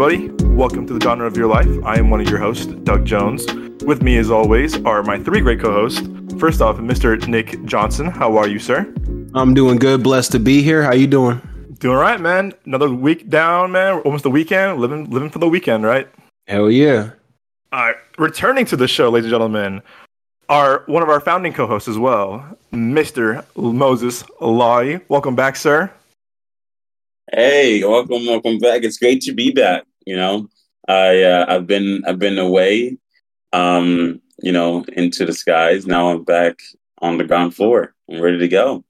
everybody. Welcome to the genre of your life. I am one of your hosts, Doug Jones. With me, as always, are my three great co-hosts. First off, Mr. Nick Johnson. How are you, sir? I'm doing good. Blessed to be here. How you doing? Doing all right, man. Another week down, man. Almost the weekend. Living, living for the weekend, right? Hell yeah. All right. Returning to the show, ladies and gentlemen, are one of our founding co-hosts as well, Mr. Moses Lawi. Welcome back, sir. Hey, welcome, welcome back. It's great to be back. You know, I uh, I've been I've been away, um, you know, into the skies. Now I'm back on the ground floor. I'm ready to go.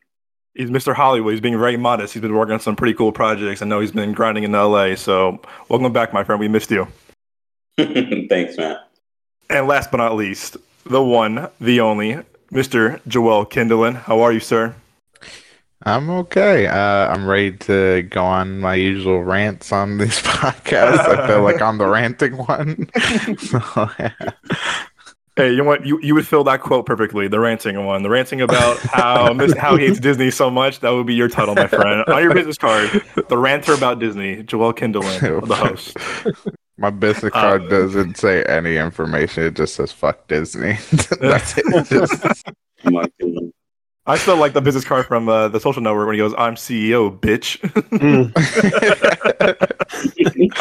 He's Mr. Hollywood. He's being very modest. He's been working on some pretty cool projects. I know he's been grinding in LA. So welcome back, my friend. We missed you. Thanks, man. And last but not least, the one, the only, Mr. Joel Kindelan. How are you, sir? I'm okay. Uh, I'm ready to go on my usual rants on this podcast. I feel like I'm the ranting one. so, yeah. Hey, you know what? You you would fill that quote perfectly. The ranting one, the ranting about how how he hates Disney so much. That would be your title, my friend, on your business card. The ranter about Disney, Joel Kindelan, the host. My business card uh, doesn't say any information. It just says "fuck Disney." That's it. Just... I still like the business card from uh, the Social Network when he goes, "I'm CEO, bitch." Mm.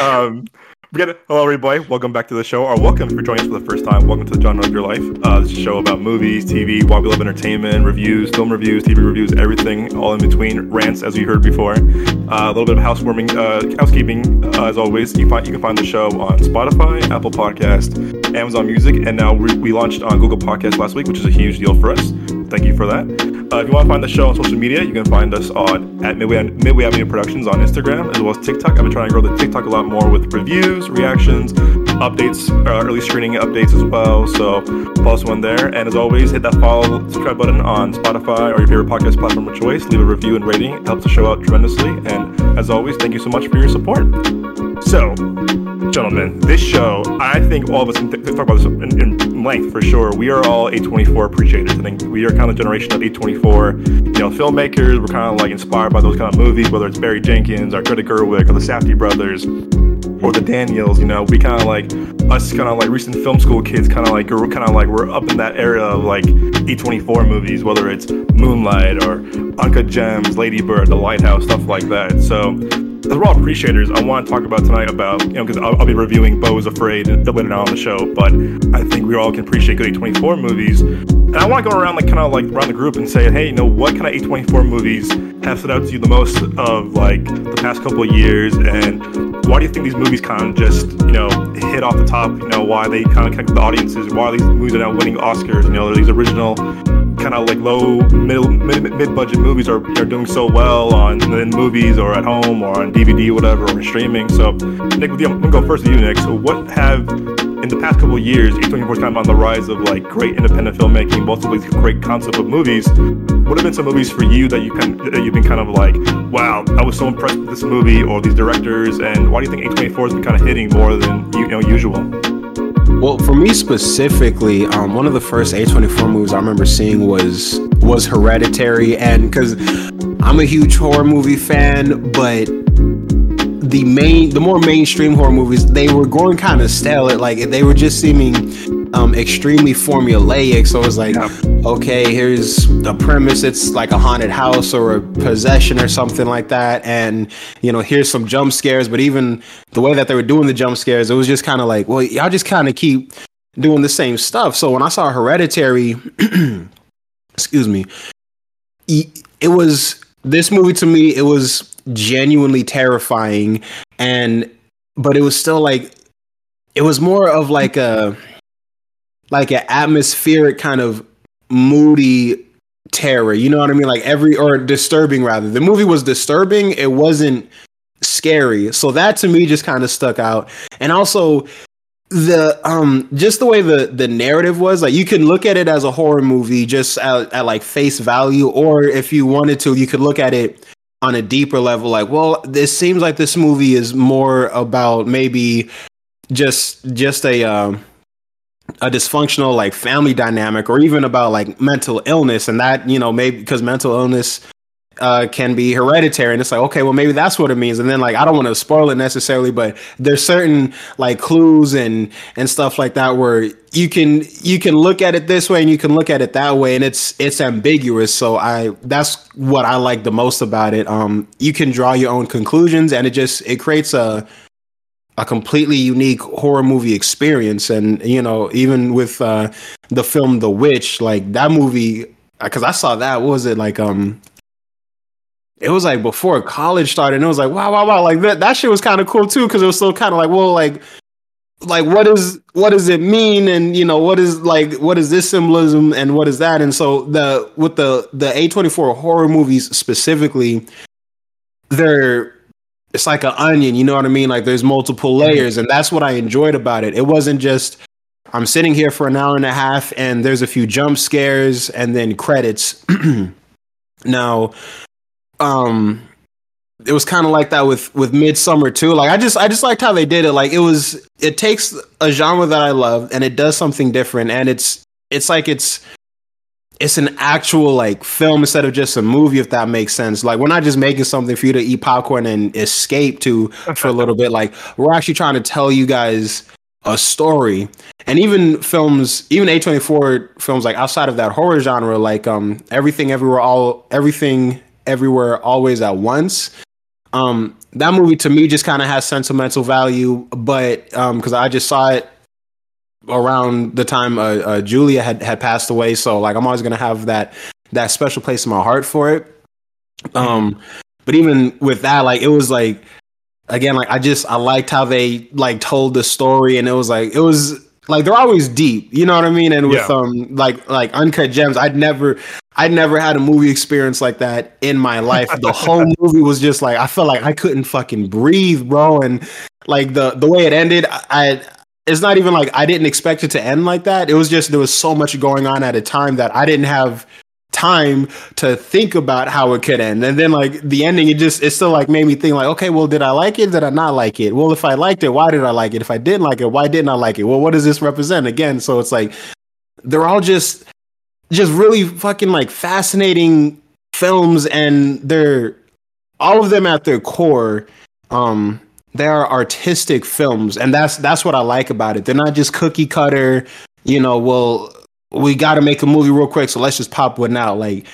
um, hello, everybody. Welcome back to the show, or welcome for joining us for the first time. Welcome to the genre of your life. Uh, this is a show about movies, TV, why we love entertainment, reviews, film reviews, TV reviews, everything, all in between. Rants, as you heard before. Uh, a little bit of housewarming, uh, housekeeping, uh, as always. You find you can find the show on Spotify, Apple Podcast, Amazon Music, and now we, we launched on Google Podcast last week, which is a huge deal for us. Thank you for that. Uh, if you want to find the show on social media, you can find us on at Midway, Midway Avenue Productions on Instagram as well as TikTok. I've been trying to grow the TikTok a lot more with reviews, reactions, updates, uh, early screening updates as well. So follow us one there. And as always, hit that follow, subscribe button on Spotify or your favorite podcast platform of choice. Leave a review and rating. It helps the show out tremendously. And as always, thank you so much for your support. So, gentlemen, mm-hmm. this show, I think all of us can th- talk about this in, in, length for sure. We are all A24 appreciators. I think we are kind of the generation of A24, you know, filmmakers. We're kind of like inspired by those kind of movies, whether it's Barry Jenkins or Greta Gerwig or the Safdie brothers or the Daniels, you know, we kind of like us kind of like recent film school kids kind of like we're kind of like we're up in that era of like A24 movies, whether it's Moonlight or Uncut Gems, Lady Bird, The Lighthouse, stuff like that. So as we're all appreciators, I want to talk about tonight about, you know, because I'll, I'll, be reviewing Beau is Afraid later on the show, but I think we all can appreciate good A24 movies. And I want to go around, like, kind of like around the group and say, hey, you know, what kind of A24 movies have stood out to you the most of, like, the past couple of years? And why do you think these movies kind of just, you know, hit off the top? You know, why they kind of connect with the audiences? Why these movies are now winning Oscars? You know, these original kind of like low middle mid, mid budget movies are, are doing so well on in movies or at home or on DVD whatever or streaming. So Nick, I'm gonna go first to you, Nick. So what have in the past couple years, A24 is kind of on the rise of like great independent filmmaking, these great concept of movies. What have been some movies for you that you can that you've been kind of like, wow, I was so impressed with this movie or these directors, and why do you think A24 has been kind of hitting more than you know usual? Well, for me specifically, um, one of the first A24 movies I remember seeing was was Hereditary, and because I'm a huge horror movie fan, but the main, the more mainstream horror movies, they were going kind of stale. It like they were just seeming um, extremely formulaic. So it's like, yeah. okay, here's the premise. It's like a haunted house or a possession or something like that. And, you know, here's some jump scares. But even the way that they were doing the jump scares, it was just kind of like, well, y'all just kind of keep doing the same stuff. So when I saw Hereditary, excuse me, it was this movie to me, it was genuinely terrifying. And, but it was still like, it was more of like a, like an atmospheric kind of moody terror. You know what I mean? Like every or disturbing rather. The movie was disturbing. It wasn't scary. So that to me just kind of stuck out. And also the um just the way the the narrative was like you can look at it as a horror movie just at, at like face value or if you wanted to you could look at it on a deeper level like well this seems like this movie is more about maybe just just a um a dysfunctional like family dynamic or even about like mental illness and that you know maybe because mental illness uh, can be hereditary, and it's like okay, well maybe that's what it means. And then like I don't want to spoil it necessarily, but there's certain like clues and and stuff like that where you can you can look at it this way and you can look at it that way, and it's it's ambiguous. So I that's what I like the most about it. Um, you can draw your own conclusions, and it just it creates a a completely unique horror movie experience and you know even with uh the film the witch like that movie because i saw that what was it like um it was like before college started and it was like wow wow wow like that, that shit was kind of cool too because it was still kind of like well like like what is what does it mean and you know what is like what is this symbolism and what is that and so the with the the a24 horror movies specifically they're it's like an onion, you know what I mean? Like there's multiple mm-hmm. layers, and that's what I enjoyed about it. It wasn't just I'm sitting here for an hour and a half and there's a few jump scares and then credits. now, um it was kind of like that with with Midsommar too. Like I just I just liked how they did it. Like it was it takes a genre that I love and it does something different and it's it's like it's it's an actual like film instead of just a movie if that makes sense like we're not just making something for you to eat popcorn and escape to for a little bit like we're actually trying to tell you guys a story and even films even a24 films like outside of that horror genre like um everything everywhere all everything everywhere always at once um that movie to me just kind of has sentimental value but um because i just saw it around the time uh, uh, Julia had had passed away. So like I'm always gonna have that that special place in my heart for it. Um, but even with that, like it was like again, like I just I liked how they like told the story, and it was like it was like they're always deep, you know what I mean? And with Yeah. um like like uncut gems, I'd never I'd never had a movie experience like that in my life. The whole movie was just like I felt like I couldn't fucking breathe, bro. And like the the way it ended, I it's not even like I didn't expect it to end like that. It was just there was so much going on at a time that I didn't have time to think about how it could end. And then like the ending, it just it still like made me think like, okay, well, did I like it? Did I not like it? Well, if I liked it, why did I like it? If I didn't like it, why didn't I like it? Well, what does this represent? Again, so it's like they're all just just really fucking like fascinating films and they're all of them at their core um they are artistic films and that's that's what i like about it they're not just cookie cutter you know well we got to make a movie real quick so let's just pop one out like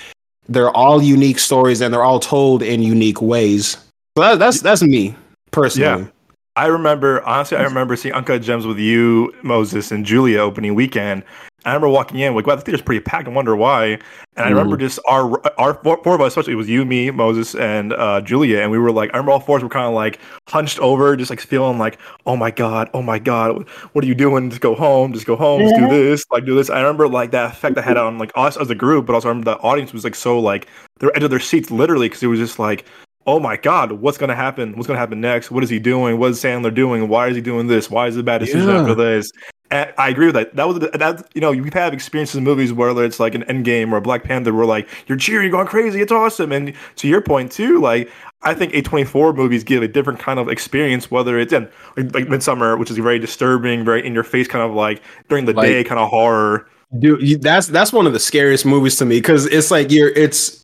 they're all unique stories and they're all told in unique ways so that, that's that's me personally Yeah. I remember honestly, I remember seeing Uncut Gems with you, Moses, and Julia opening weekend. I remember walking in, like, wow, the theater's pretty packed. I wonder why. And I remember just our our four, four of us, especially it was you, me, Moses, and uh, Julia, and we were like, I remember all four of us were kind of like hunched over, just like feeling like, oh my god, oh my god, what are you doing? Just go home, just go home, just do this, like do this. I remember like that effect that had on like us as a group, but also I remember the audience was like so like they're edge of their seats literally because it was just like oh my god, what's gonna happen? What's gonna happen next? What is he doing? What is Sandler doing? Why is he doing this? Why is it a bad decision Yeah. after this? I agree with that. That was that. You know, you've had experiences in movies whether it's like an Endgame or a Black Panther, where like you're cheering, you're going crazy, it's awesome. And to your point too, like I think A24 movies give a different kind of experience, whether it's in like, like Midsommar, which is very disturbing, very in your face, kind of like during the Like- day kind of horror. Dude, that's that's one of the scariest movies to me because it's like you're it's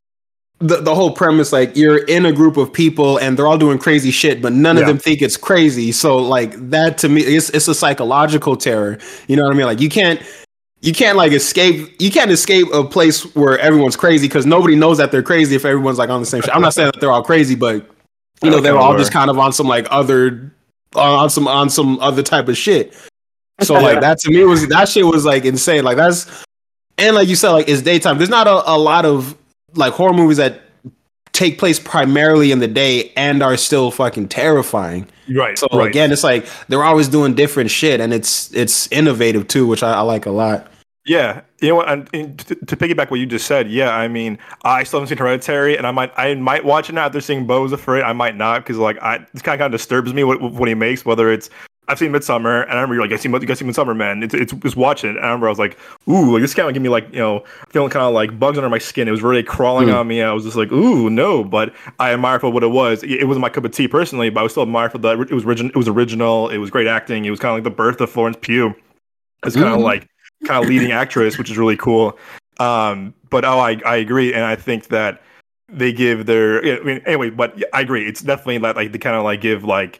the the whole premise like you're in a group of people and they're all doing crazy shit, but none Yeah. of them think it's crazy. So like that to me, it's it's a psychological terror. You know what I mean? Like you can't you can't like escape you can't escape a place where everyone's crazy because nobody knows that they're crazy if everyone's like on the same shit. I'm not saying that they're all crazy, but you know they're all just kind of on some like other on some on some other type of shit. So like that to me was that shit was like insane. Like that's and like you said, like it's daytime. There's not a, a lot of like horror movies that take place primarily in the day and are still fucking terrifying. Right. So right. again, it's like they're always doing different shit and it's it's innovative too, which I, I like a lot. Yeah, you know what? And, and to, to piggyback what you just said, yeah, I mean, I still haven't seen Hereditary, and I might, I might watch it now after seeing Beau's Afraid. I might not because like, I this kind of kind of disturbs me what what he makes. Whether it's I've seen Midsommar, and I remember you're like, I see, you guys see Midsommar, man. It's it's just watching it. And I remember I was like, ooh, like this kind of give me like you know feeling kind of like bugs under my skin. It was really crawling Hmm. on me. I was just like, ooh, no. But I admire for what it was. It, it wasn't my cup of tea personally, but I was still admire for that. It was original. It was original. It was great acting. It was kind of like the birth of Florence Pugh. It's kind of Mhm. like kind of leading actress, which is really cool. Um, but oh, I, I agree, and I think that they give their. I mean, anyway, but I agree. It's definitely like, like they kind of like give like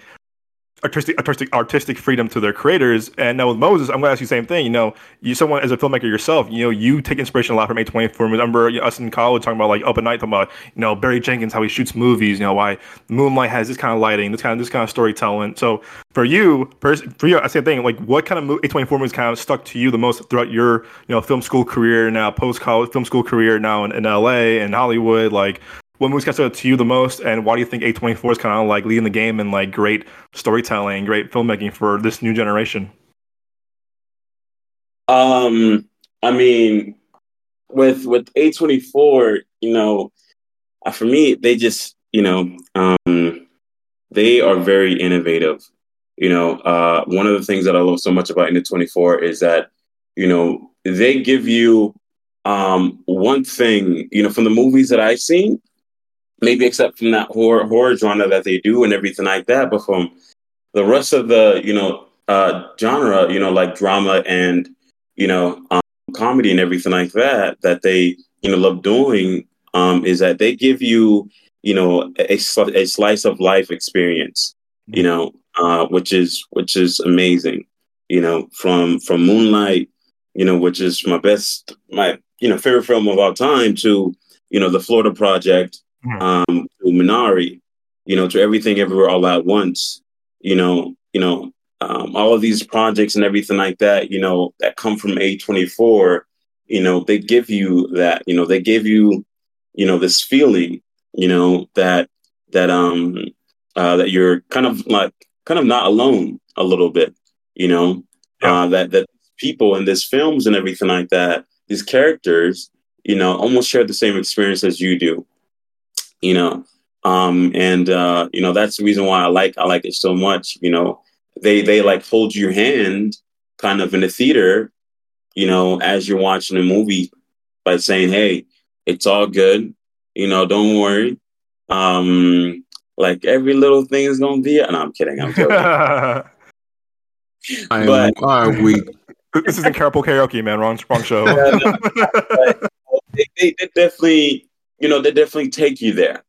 artistic, artistic, artistic freedom to their creators. And now with Moses, I'm going to ask you the same thing. You know, you someone as a filmmaker yourself, you know, you take inspiration a lot from A24. Remember you know, us in college talking about like Up at Night, talking about you know Barry Jenkins, how he shoots movies. You know, why Moonlight has this kind of lighting, this kind of this kind of storytelling. So for you, for you, I say the thing. Like, what kind of A24 movies kind of stuck to you the most throughout your you know film school career, now post college film school career, now in, in LA and Hollywood? Like, what movies kind of stood out to you the most, and why do you think A24 is kind of like leading the game in like great storytelling, great filmmaking for this new generation? Um, I mean, with with A24, you know, uh, for me, they just, you know, um, they are very innovative. You know, uh, one of the things that I love so much about A24 is that, you know, they give you um, one thing, you know, from the movies that I've seen, maybe except from that horror horror genre that they do and everything like that. But from the rest of the you know uh, genre, you know, like drama and you know um, comedy and everything like that, that they you know love doing um, is that they give you you know a, a slice of life experience, you know, uh, which is which is amazing. You know, from from Moonlight, you know, which is my best my you know favorite film of all time to you know the Florida Project mm-hmm. Um, to Minari, you know, to everything everywhere all at once, you know, you know, um, all of these projects and everything like that, you know, that come from A24, you know, they give you that, you know, they give you, you know, this feeling, you know, that that um uh, that you're kind of like kind of not alone a little bit, you know, yeah. uh, that that people in these films and everything like that, these characters, you know, almost share the same experience as you do, you know. Um, and uh, you know that's the reason why I like I like it so much. You know, they they like hold your hand kind of in the theater, you know, as you're watching a movie by saying, "Hey, it's all good. You know, don't worry. Um, like every little thing is gonna be." And no, I'm kidding. I'm joking. I but, am weak. This isn't carpool karaoke, man. Wrong, wrong show. they, they, they definitely you know, they definitely take you there.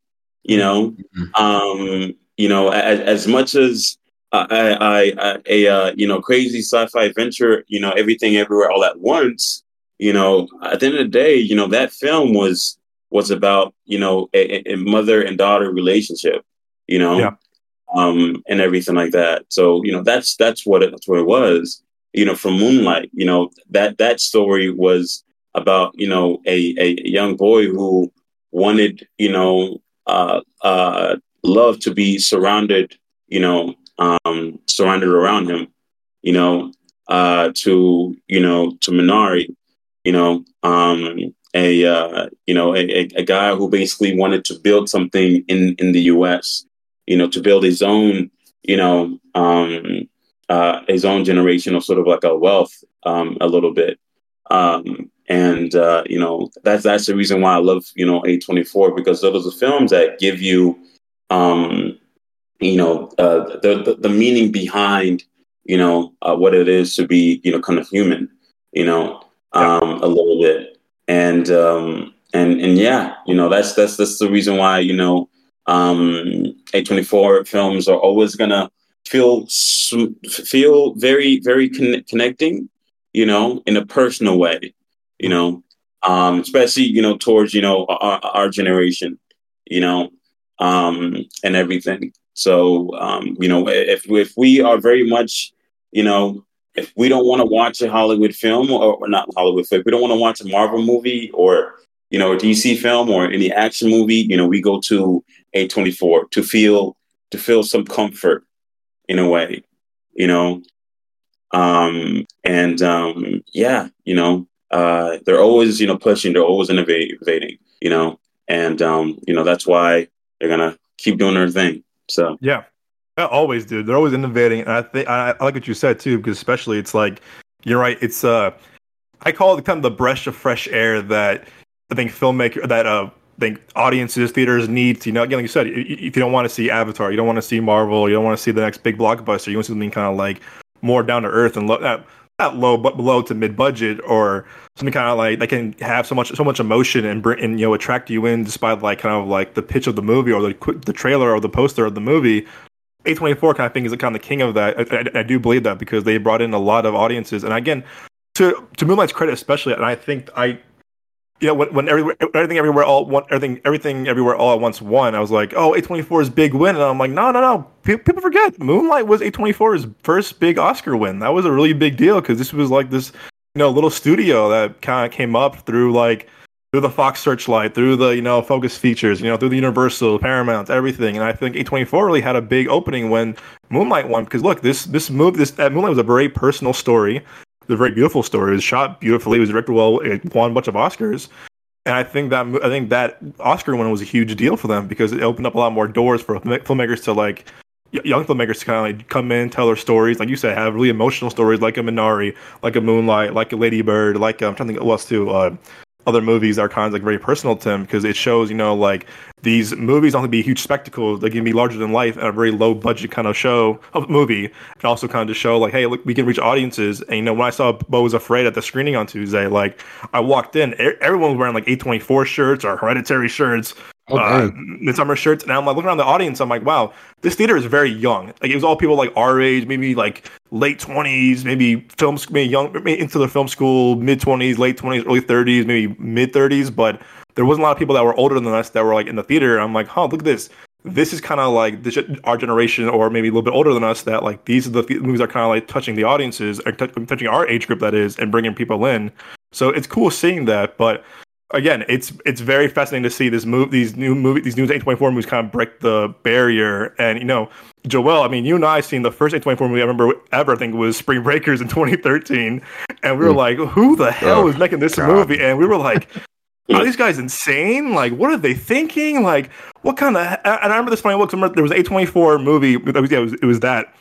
You know, mm-hmm. um, you know, as, as much as I, I, I a uh, you know crazy sci-fi adventure, you know, everything everywhere all at once. You know, at the end of the day, you know that film was was about you know a, a mother and daughter relationship. You know, yeah. um, and everything like that. So you know that's that's what it, that's what it was. You know, from Moonlight, you know that that story was about you know a a young boy who wanted, you know, uh, uh, love to be surrounded, you know, um, surrounded around him, you know, uh, to, you know, to Minari, you know, um, a, uh, you know, a, a guy who basically wanted to build something in, in the U.S., you know, to build his own, you know, um, uh, his own generation of sort of like a wealth um, a little bit. Um, and uh, you know that's that's the reason why I love you know A24 because those are films that give you um, you know uh, the, the, the meaning behind you know uh, what it is to be you know kind of human you know um, a little bit. And um, and and yeah you know that's that's that's the reason why you know um, A24 films are always gonna feel feel very very con- connecting you know in a personal way you know, um, especially you know towards you know our, our generation, you know, um, and everything. So um, you know, if if we are very much, you know, if we don't want to watch a Hollywood film or, or not Hollywood film, we don't want to watch a Marvel movie or you know a DC film or any action movie, you know, we go to A24 to feel to feel some comfort in a way, you know. Um, and um, yeah, you know, uh, they're always, you know, pushing, they're always innovating, you know, and, um, you know, that's why they're to keep doing their thing. So, yeah, they always do. They're always innovating. And I think, I, I like what you said too, because especially it's like, you're right. It's, uh, I call it kind of the breath of fresh air that I think filmmaker, that, uh, I think audiences, theaters need. to, You know, again, like you said, if you don't want to see Avatar, you don't want to see Marvel, you don't want to see the next big blockbuster. You want something kind of like more down to earth and look at not low but below to mid budget or something kind of like that can have so much so much emotion and bring and you know attract you in despite like kind of like the pitch of the movie or the the trailer or the poster of the movie. A24 kind of thing is kind of the king of that. I, I, I do believe that because they brought in a lot of audiences, and again, to to Moonlight's credit especially, and I think I you know, when, when everywhere, everything everywhere all one, everything everything everywhere all at once won, I was like, oh, A24's big win, and I'm like, no, no, no. People forget Moonlight was A24's first big Oscar win. That was a really big deal because this was like this, you know, little studio that kind of came up through like through the Fox Searchlight, through the you know Focus Features, you know, through the Universal, Paramount, everything. And I think A24 really had a big opening when Moonlight won because look, this this movie, this uh, Moonlight was a very personal story a very beautiful story. It was shot beautifully. It was directed well. It won a bunch of Oscars. And I think that I think that Oscar win was a huge deal for them because it opened up a lot more doors for filmmakers to like young filmmakers to kind of like come in, tell their stories, like you said, have really emotional stories, like a Minari, like a Moonlight, like a Lady Bird, like I'm trying to think what else too. Uh, other movies are kind of like very personal to him because it shows, you know, like these movies don't have to be huge spectacles. They can be larger than life and a very low budget kind of show of movie. And also kind of show like, hey, look, we can reach audiences. And you know, when I saw Beau was Afraid at the screening on Tuesday, like I walked in, everyone was wearing like A24 shirts or hereditary shirts Okay. Uh, Midsommar shirts, and I'm like looking around the audience. I'm like, wow, this theater is very young. Like it was all people like our age, maybe like late twenties, maybe film, maybe young, maybe into the film school, mid twenties, late twenties, early thirties, maybe mid thirties. But there wasn't a lot of people that were older than us that were like in the theater. I'm like, huh, look at this. This is kind of like this, our generation, or maybe a little bit older than us. That like these are the movies are kind of like touching the audiences, or t- touching our age group that is, and bringing people in. So it's cool seeing that, but again, it's it's very fascinating to see this move, these new movie, these new A24 movies kind of break the barrier. And you know, Joel, I mean, you and I seen the first A24 movie I remember ever. I think was Spring Breakers in 2013, and we were mm. like, "Who the hell oh, is making this God. movie?" And we were like. Are these guys insane? Like, what are they thinking? Like, what kind of? And I remember this funny look. There was a A24 movie. It was, yeah, it was, it was that.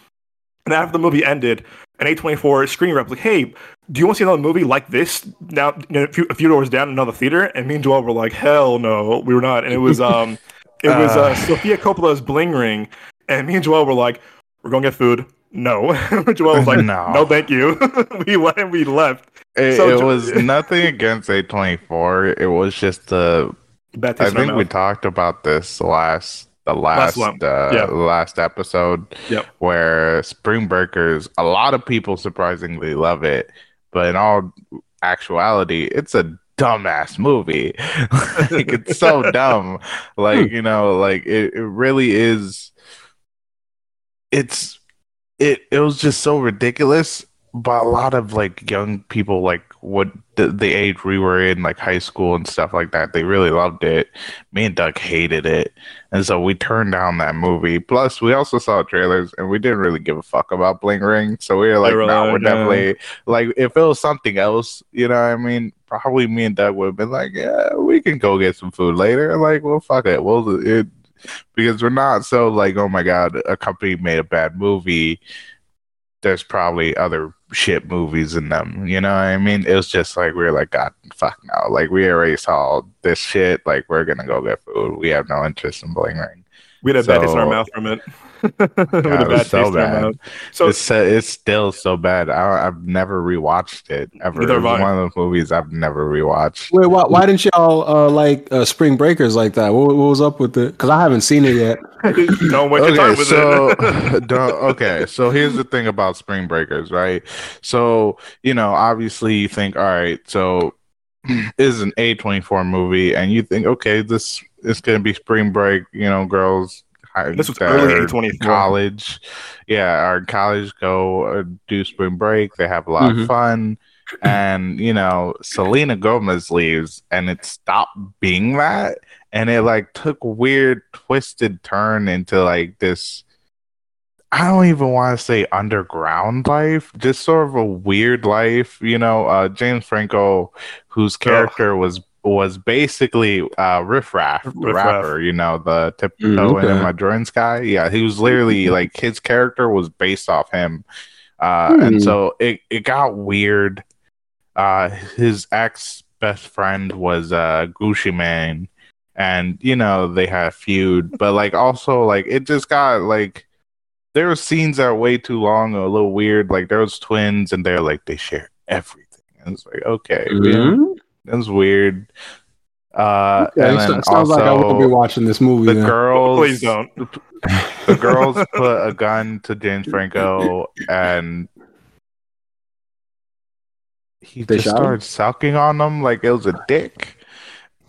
And after the movie ended, an A24 screen rep like, "Hey, do you want to see another movie like this? Now you know, a, few, a few doors down another theater? And me and joel were like hell no we were not. And it was um it was uh, uh, sofia coppola's bling ring. And me and joel were like we're gonna get food. No. Joel was like no, no thank you. We went and we left. It, so, it was nothing against a24 it was just the i think we talked about this last the last last, uh, yeah. last episode yep. where spring breakers a lot of people surprisingly love it but in all actuality, it's a dumbass movie. like it's so dumb. Like, you know, like it, it really is it's it it was just so ridiculous. But a lot of like young people like what the, the age we were in, like high school and stuff like that, they really loved it. Me and Doug hated it. And so we turned down that movie. Plus, we also saw trailers and we didn't really give a fuck about Bling Ring. So we were like, no, nah, we're definitely like, if it was something else, you know I mean? Probably me and Doug would have been like, yeah, we can go get some food later. Like, well, fuck it. Well, it, because we're not so like, oh my God, a company made a bad movie. There's probably other shit movies in them. You know what I mean? It was just like we are like, God, fuck no. Like we already saw this shit. Like we're gonna go get food. We have no interest in Bling Ring. We had a so, bad taste in our mouth from it. God, it so bad. So it's it's still so bad. I, have never rewatched it ever. It's one of those movies I've never rewatched. Wait, why, why didn't y'all uh, like uh, Spring Breakers like that? What, what was up with it? Because I haven't seen it yet. don't waste okay, time with so, it. okay, so here's the thing about Spring Breakers, right? So you know, obviously, you think, all right, so is an A24 movie, and you think, okay, this is going to be spring break, you know, girls. This was early A24. College. Yeah, our college go uh, do spring break. They have a lot mm-hmm. of fun. And, you know, Selena Gomez leaves, and it stopped being that. And it, like, took weird, twisted turn into, like, this I don't even want to say underground life, just sort of a weird life. You know, uh, James Franco, whose character oh. was was basically uh, Riff Raff, the rapper. You know, the tiptoe mm, okay. in my Jordan's guy. Yeah, he was literally mm-hmm. like his character was based off him, uh, hmm. and so it it got weird. Uh, his ex best friend was uh, Gucci Mane, and you know they had a feud, but like also like it just got like there were scenes that are way too long or a little weird. Like there was twins, and they're like they share everything. And it's like okay, Mhm. it was weird. Uh, Okay, and so- then sounds like I also won't be watching this movie. the then. girls. Please don't. The girls put a gun to James Franco, and he They just shot him? started sucking on them like it was a dick.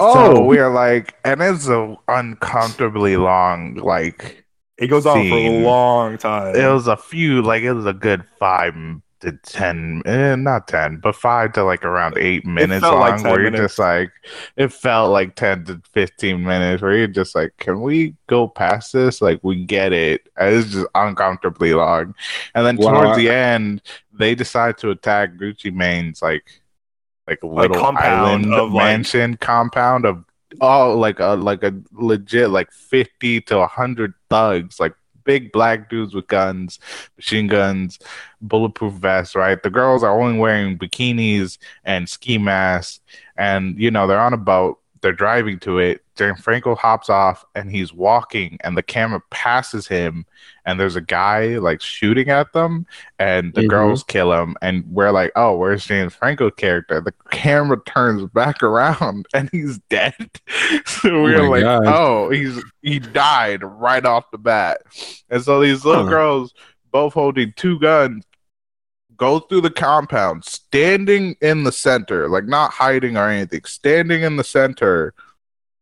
Oh. so we are like, and it's a uncomfortably long like It goes on for a long time. it was a few like it was a good five to ten eh, not ten but five to like around eight minutes long like 10 where you're just like it felt like 10 to 15 minutes where you're just like can we go past this like we get it it's just uncomfortably long and then Wow. towards the end they decide to attack gucci mane's like like a Like little compound island of, like- mansion compound of oh like a like a legit like 50 to 100 thugs like big black dudes with guns machine guns bulletproof vests right? The girls are only wearing bikinis and ski masks and you know they're on a boat they're driving to it Franco hops off and he's walking and the camera passes him and there's a guy like shooting at them and the Mhm. girls kill him and we're like oh where's James Franco character the camera turns back around and he's dead so we're my like God. oh he's he died right off the bat and so these little Huh. girls both holding two guns go through the compound standing in the center like not hiding or anything standing in the center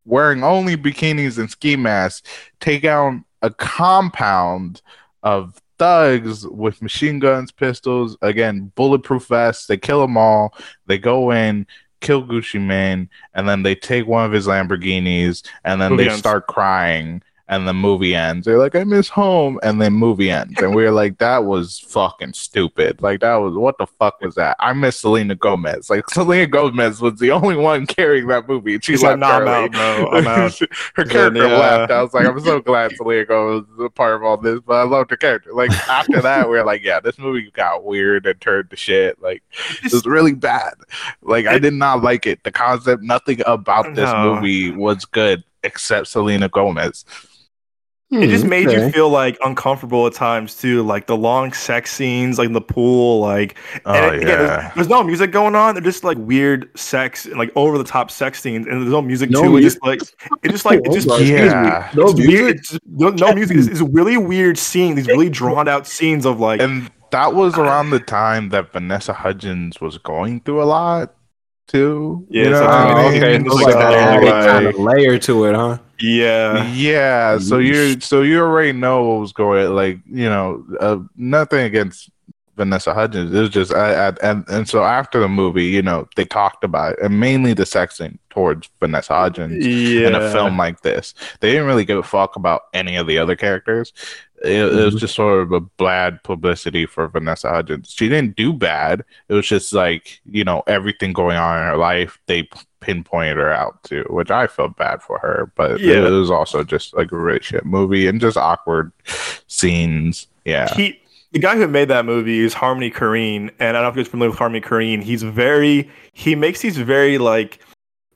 wearing only bikinis and ski masks take down a compound of thugs with machine guns pistols again bulletproof vests. They kill them all. They go in kill gucci mane and then they take one of his lamborghinis and then Movie they start crying and the movie ends. They're like, I miss home, and then movie ends, and we are like, that was fucking stupid. Like that was what the fuck was that? I miss Selena Gomez. Like Selena Gomez was the only one carrying that movie. and She She's like, nah, I'm early. out. I'm out. her character yeah. left. I was like, I'm so glad Selena Gomez was a part of all this, but I loved her character. Like after that, we are like, yeah, this movie got weird and turned to shit. Like it was really bad. Like I did not like it. The concept, nothing about this No. movie was good except Selena Gomez. It just Hmm, made okay. you feel like uncomfortable at times too, like the long sex scenes, like in the pool, like Oh and it- again, yeah. there's, there's no music going on. They're just like weird sex and like over the top sex scenes, and there's no music No too. It just like it just like it just Oh, it's excuse Yeah. me. No weird. music. It's just- no, no music. It's, it's a really weird scene. These really drawn out scenes of like and that was around the time that Vanessa Hudgens was going through a lot too. Yeah, you know so what I it's Oh, like- mean? okay. it's So like, like that like- kind of layer to it, huh? Yeah. yeah so you so you already know what was going like you know uh, nothing against vanessa hudgens it was just I, I, and and so after the movie you know they talked about it and mainly the sexing towards vanessa hudgens Yeah. in a film like this they didn't really give a fuck about any of the other characters it, it was Mhm. just sort of a bad publicity for vanessa hudgens she didn't do bad it was just like you know everything going on in her life they pinpointed her out to which i felt bad for her but Yeah. it was also just like a really shit movie and just awkward scenes yeah he the guy who made that movie is Harmony Korine, and I don't know if you're familiar with Harmony Korine. He's very he makes these very like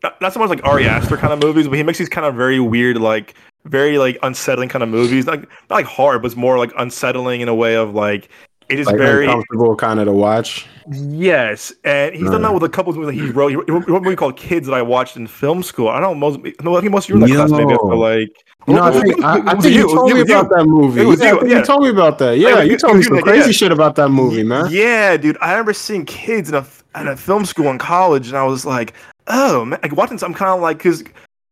not, not so much like Ari Aster kind of movies, but he makes these kind of very weird, like very like unsettling kind of movies. Like not like horror, but it's more like unsettling in a way of like it is Like very uncomfortable kind of to watch. yes. And he's done that with a couple of movies that he wrote. He wrote, a movie called Kids that I watched in film school. I don't know most. No, I think most of you were in that class maybe. Like No, I think, I, I think you you, told me was you. about that movie. Yeah, you, yeah. you told me about that. Yeah, it you told me some yeah. crazy shit about that movie, man. Yeah, dude. I remember seeing kids in a in a film school in college, and I was like, oh man, like watching. some kind of like because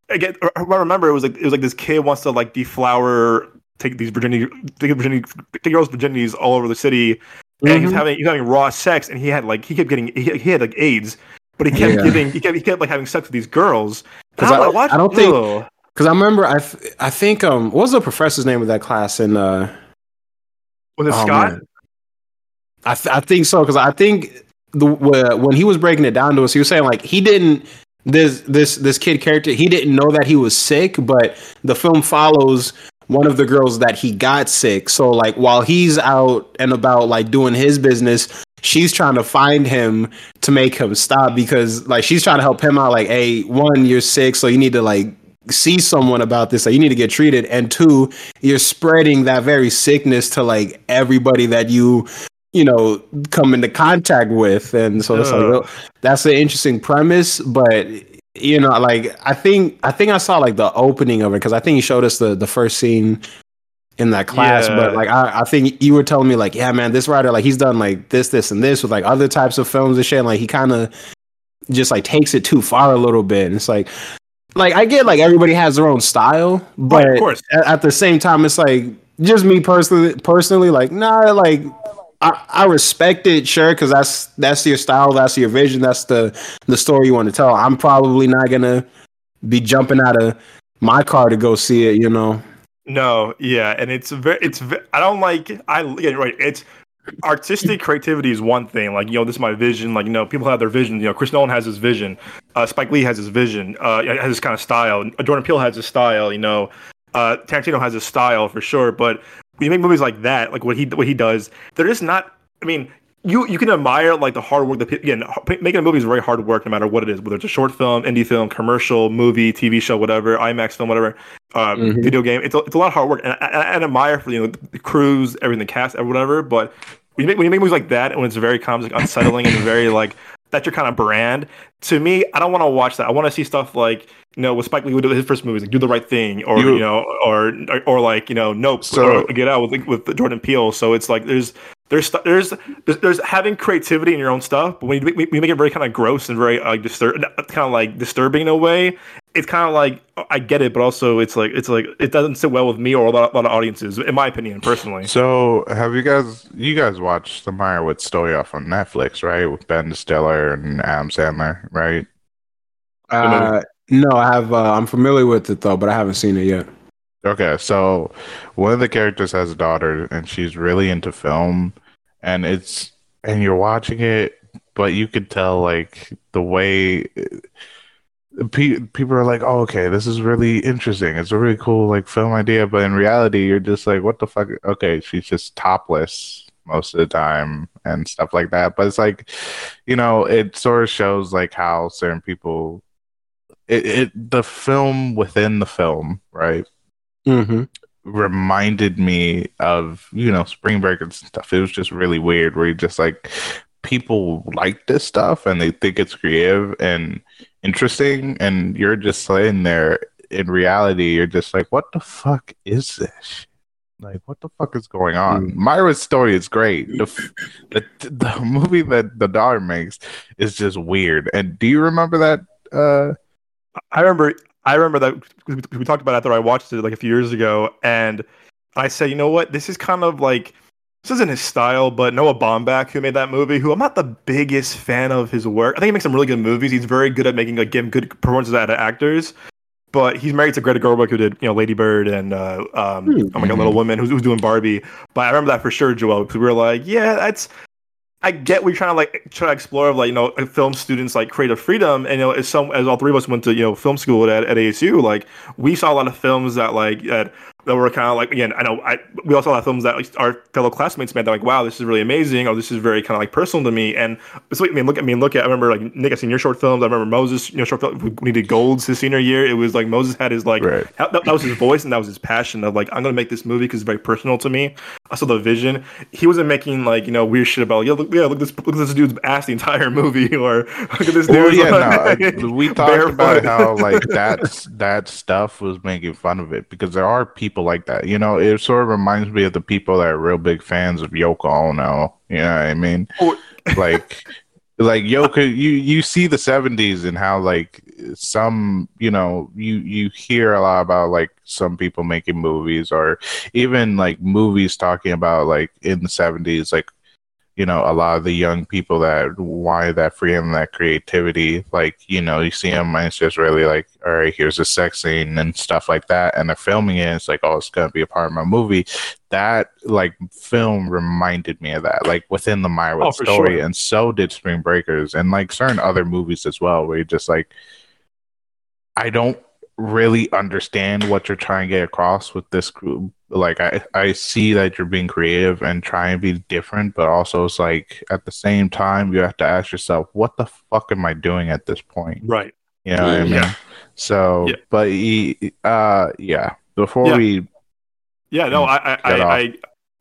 again, I remember it was like it was like this kid wants to like deflower, take these virginity, take virginity, take girls' virginities all over the city, and he's Mhm. having he's having raw sex, and he had like he kept getting he, he had like AIDS, but he kept Yeah. giving he kept he kept like having sex with these girls. 'Cause And I'm I- like, I don't think- Because I remember, I I think um, what was the professor's name of that class in uh? was it oh, Scott? man. I th- I think so because I think the wh- when he was breaking it down to us, he was saying like he didn't this this this kid character he didn't know that he was sick, but the film follows one of the girls that he got sick. So like while he's out and about like doing his business, she's trying to find him to make him stop because like she's trying to help him out. Like, hey, one, you're sick, so you need to like see someone about this like you need to get treated and two you're spreading that very sickness to like everybody that you you know come into contact with and so it's like well, that's an interesting premise but you know like i think i think i saw like the opening of it because i think he showed us the the first scene in that class Yeah. but like I, I think you were telling me like yeah man this writer like he's done like this this and this with like other types of films and shit and, like he kind of just like takes it too far a little bit and it's like like i get like everybody has their own style but Right, of course. at, at the same time it's like just me personally personally like nah like I, I respect it, sure, because that's that's your style, that's your vision, that's the the story you want to tell. I'm probably not gonna be jumping out of my car to go see it, you know. No, yeah, and it's very, it's. ve- I don't like. I yeah, right. It's artistic creativity is one thing. Like you know, this is my vision. Like you know, people have their vision. You know, Chris Nolan has his vision. Uh, Spike Lee has his vision. Uh, has his kind of style. Jordan Peele has his style. You know, uh, Tarantino has his style for sure. But you make movies like that, like what he what he does, they're just not. I mean. You, you can admire like the hard work that again making a movie is very hard work no matter what it is whether it's a short film indie film commercial movie TV show whatever IMAX film whatever um, Mhm. video game. It's a, it's a lot of hard work, and I, I, I admire for you know the crews, everything, the cast, or whatever. But when you make when you make movies like that, and when it's very like unsettling and very like that's your kind of brand. To me, I don't want to watch that. I want to see stuff like you know with Spike Lee would do his first movies, like Do the Right Thing, or You- you know, or, or or like you know Nope, So- or Get Out with with Jordan Peele. So it's like there's. There's, there's there's there's having creativity in your own stuff, but when you, make- we make it very kind of gross and very like disturb, kind of like disturbing in a way, it's kind of like I get it, but also it's like it's like it doesn't sit well with me or a lot, a lot of audiences, in my opinion, personally. So, have you guys you guys watched the Meyerowitz story off on Netflix, right? With Ben Stiller and Adam Sandler, right? Uh, no, I have. Uh, I'm familiar with it though, but I haven't seen it yet. Okay, so one of the characters has a daughter, and she's really into film, and it's and you're watching it, but you could tell like the way pe- people are like, "Oh, okay, this is really interesting. It's a really cool like film idea," but in reality, you're just like, "What the fuck?" Okay, she's just topless most of the time and stuff like that. But it's like, you know, it sort of shows like how certain people. It, it the film within the film, right? Mm-hmm. reminded me of you know spring break and stuff it was just really weird where you just like people like this stuff and they think it's creative and interesting and you're just sitting there in reality you're just like what the fuck is this? Like what the fuck is going on? Mm. myra's story is great. The, the the movie that the daughter makes is just weird. And do you remember that uh I remember I remember that we, we talked about it after I watched it like a few years ago, and I said, you know what, this is kind of like this isn't his style, but Noah Baumbach, who made that movie, who I'm not the biggest fan of his work. I think he makes some really good movies. He's very good at making like giving good performances out of actors. But he's married to Greta Gerwig, who did you know Lady Bird and uh, um, Hmm. oh my god, Little Women, who's, who's doing Barbie. But I remember that for sure, Joel, because we were like, yeah, that's. I get we're trying to like try to explore like you know film students like creative freedom and you know as some as all three of us went to you know film school at, at ASU like we saw a lot of films that like that, that were kind of like again I know I we also saw a lot of films that like, our fellow classmates made that like wow this is really amazing or this is very kind of like personal to me and so I mean look at me look at I remember like Nick I seen your short films I remember Moses you know short film when he did Golds his senior year it was like Moses had his like Right. that, that was his voice and that was his passion of like I'm gonna make this movie because it's very personal to me. I saw the vision. He wasn't making like you know weird shit about yeah look yeah look this look at this dude's ass the entire movie or look at this Well, yeah, like, no, we talked about how like that that stuff was making fun of it because there are people like that. You know, it sort of reminds me of the people that are real big fans of Yoko Ono. You know what I mean? Like, like Yoko, you you see the '70s and how like some you know you you hear a lot about like some people making movies or even like movies talking about like in the '70s like you know a lot of the young people that wanted that freedom that creativity like you know you see them and it's just really like all right here's a sex scene and stuff like that and they're filming it it's like oh it's gonna be a part of my movie that like film reminded me of that like within the Myra Oh, story sure. and so did Spring Breakers and like certain other movies as well where you're just like I don't really understand what you're trying to get across with this group. Like I, I see that you're being creative and trying to be different, but also it's like at the same time you have to ask yourself, what the fuck am I doing at this point? right You know what I mean? Yeah. So, Yeah. but he, uh, yeah. Before Yeah. we, Yeah, no, I, I, I. I,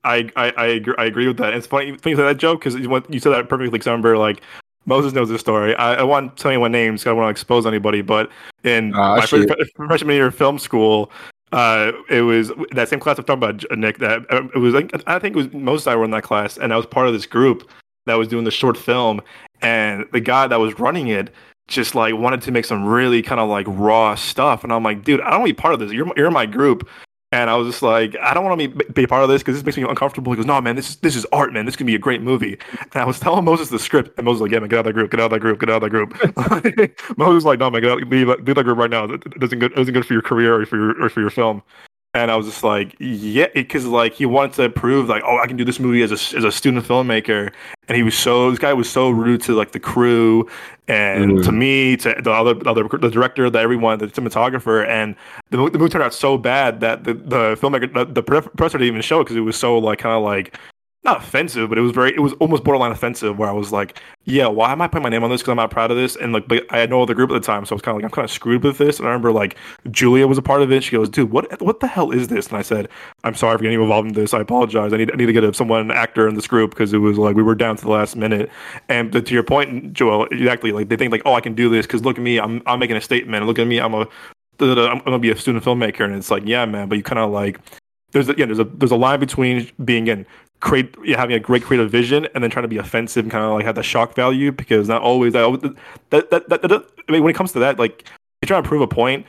I, I, I agree, I agree with that. It's funny, funny you say that joke because you, you said that perfectly. Because I remember, like, Moses knows this story. I, I want to tell anyone names. 'cause I don't want to expose anybody. But in Ah, my shit. freshman year of film school, uh, it was that same class I'm talking about, Nick. That uh, it was I think it was most I were in that class, and I was part of this group that was doing the short film, and the guy that was running it just like wanted to make some really kind of like raw stuff, and I'm like, dude, I don't want to be part of this. You're you're my group. And I was just like, I don't want to be, be part of this because this makes me uncomfortable. He goes, No, man, this is this is art, man. This can be a great movie. And I was telling Moses the script, and Moses was like, Yeah, man, get out of that group, get out of that group, get out of that group. Moses was like, No, man, get out, leave, leave that group right now. It doesn't good, it doesn't good for your career or for your or for your film. And I was just like, yeah, because like he wanted to prove like, oh, I can do this movie as a as a student filmmaker, and he was so this guy was so rude to like the crew and Mhm. to me, to the other the other the director, the everyone, the cinematographer, and the, the movie turned out so bad that the the filmmaker, the, the professor didn't even show it because it was so like kind of like not offensive, but it was very, it was almost borderline offensive. Where I was like, yeah, why am I putting my name on this? Because I'm not proud of this, and like, but I had no other group at the time, so I was kind of like, I'm kind of screwed with this. And I remember like Julia was a part of it. She goes, dude, what what the hell is this? And I said, I'm sorry for getting involved in this. I apologize. I need I need to get a, someone actor in this group because it was like we were down to the last minute. And to, your point, Joel, exactly like they think like, oh, I can do this because look at me, I'm I'm making a statement. Look at me, I'm a I'm gonna be a student filmmaker, and it's like, yeah, man, but you kind of like there's a, yeah, there's a there's a line between being in create yeah, having a great creative vision and then trying to be offensive and kind of like have the shock value because not always that that that, that, that I mean when it comes to that like you're trying to prove a point.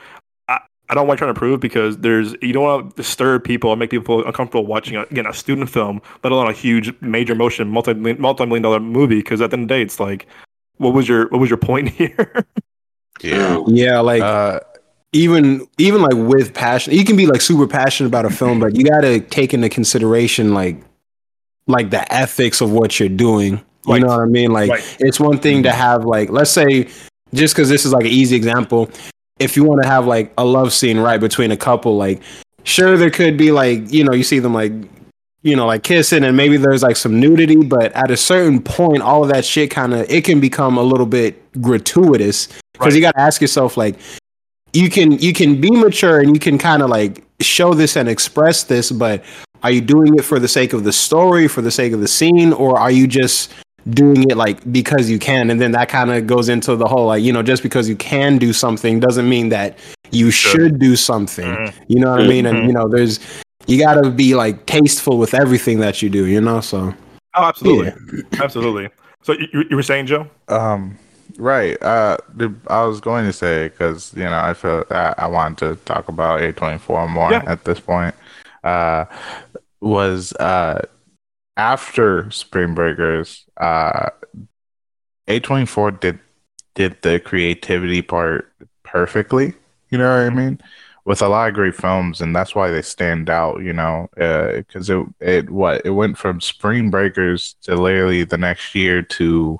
I, I don't want trying to prove because there's you don't want to disturb people and make people feel uncomfortable watching a, again a student film, let alone a huge major motion multi multi million dollar movie. Because at the end of the day, it's like, what was your what was your point here? yeah. Yeah, like Uh, even even like with passion, you can be like super passionate about a film, but you got to take into consideration like like the ethics of what you're doing. You Right. know what I mean? Like Right. it's one thing to mm-hmm. have like let's say just because this is like an easy example, if you want to have like a love scene right between a couple, like sure there could be like you know you see them like you know like kissing and maybe there's like some nudity, but at a certain point, all of that shit kind of it can become a little bit gratuitous because Right. you got to ask yourself like you can you can be mature and you can kind of like show this and express this but are you doing it for the sake of the story for the sake of the scene or are you just doing it like because you can and then that kind of goes into the whole like you know just because you can do something doesn't mean that you Sure. should do something Mhm. you know what i mean and you know there's you got to be like tasteful with everything that you do you know so Oh, absolutely, absolutely. So you, you- you were saying, Joe? Um, right. Uh, I was going to say because you know I feel I, I wanted to talk about A twenty four more Yeah. at this point. Uh, was uh after Spring Breakers, uh, A twenty four did did the creativity part perfectly. You know what I mean? With a lot of great films, and that's why they stand out. You know, because it it what it went from Spring Breakers to literally the next year to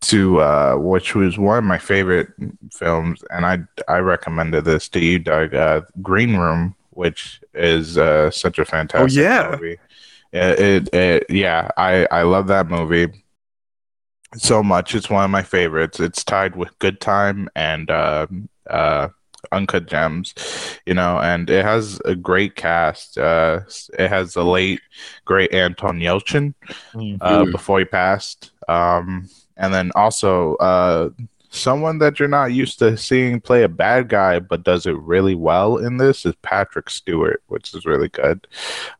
to uh which was one of my favorite films and i i recommended this to you doug uh green room which is uh such a fantastic yeah. movie it, it, it yeah i i love that movie so much it's one of my favorites it's tied with good time and uh uh uncut gems you know and it has a great cast uh it has the late great anton yelchin uh, Mm. before he passed. Um, and then also uh, someone that you're not used to seeing play a bad guy, but does it really well in this is Patrick Stewart, which is really good.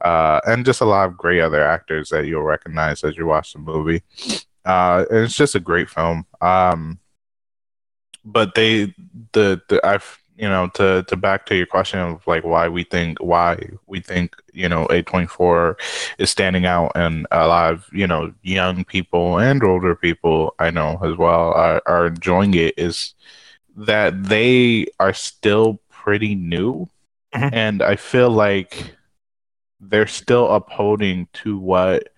Uh, and just a lot of great other actors that you'll recognize as you watch the movie. Uh, and it's just a great film. Um, but they, the, the, I've, you know, to, to back to your question of like why we think, why we think, you know, A24 is standing out and a lot of you know young people and older people i know as well are, are enjoying it is that they are still pretty new Mhm. and i feel like they're still upholding to what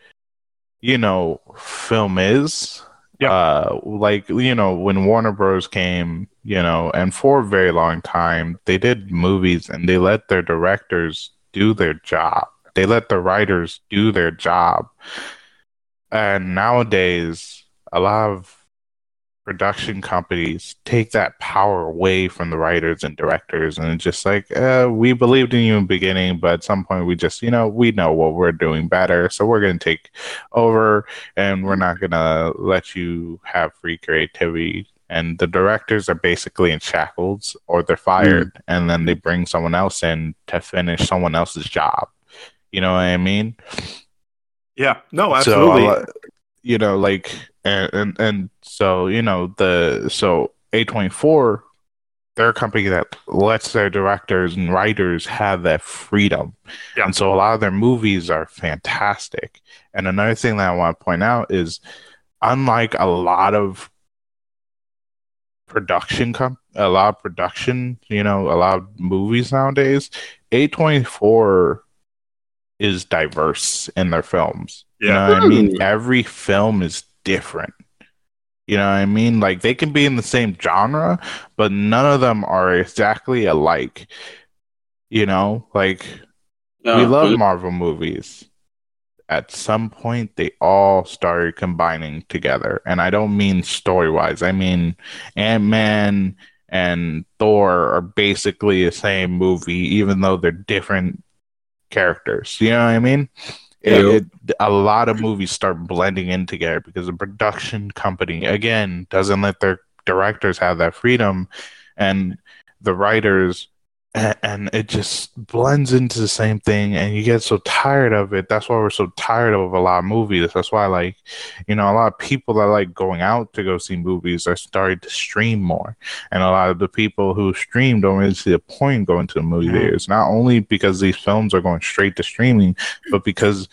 you know film is Yeah. uh like you know when warner bros came you know and for a very long time they did movies and they let their directors do their job. They let the writers do their job. And nowadays a lot of production companies take that power away from the writers and directors and just like uh, we believed in you in the beginning but at some point we just you know we know what we're doing better so we're going to take over and we're not going to let you have free creativity and the directors are basically in shackles or they're fired mm. and then they bring someone else in to finish someone else's job you know what i mean yeah no absolutely so, you know like and, and and so you know the so A24 they're a company that lets their directors and writers have that freedom. Yeah. And so a lot of their movies are fantastic. And another thing that I want to point out is unlike a lot of production com- a lot of production, you know, a lot of movies nowadays, A24 is diverse in their films. Yeah. You know I mean? Hmm. Every film is different. You know what I mean? Like they can be in the same genre, but none of them are exactly alike. You know, like no, we love Marvel movies. At some point, they all started combining together. And I don't mean story wise, I mean Ant Man and Thor are basically the same movie, even though they're different characters. You know what I mean? It, it, a lot of movies start blending in together because the production company again doesn't let their directors have that freedom and the writers and, and, it just blends into the same thing and you get so tired of it. That's why we're so tired of a lot of movies. That's why like you know a lot of people that like going out to go see movies are starting to stream more. And a lot of the people who stream don't really see the point going to the movie mm-hmm. theaters not only because these films are going straight to streaming but because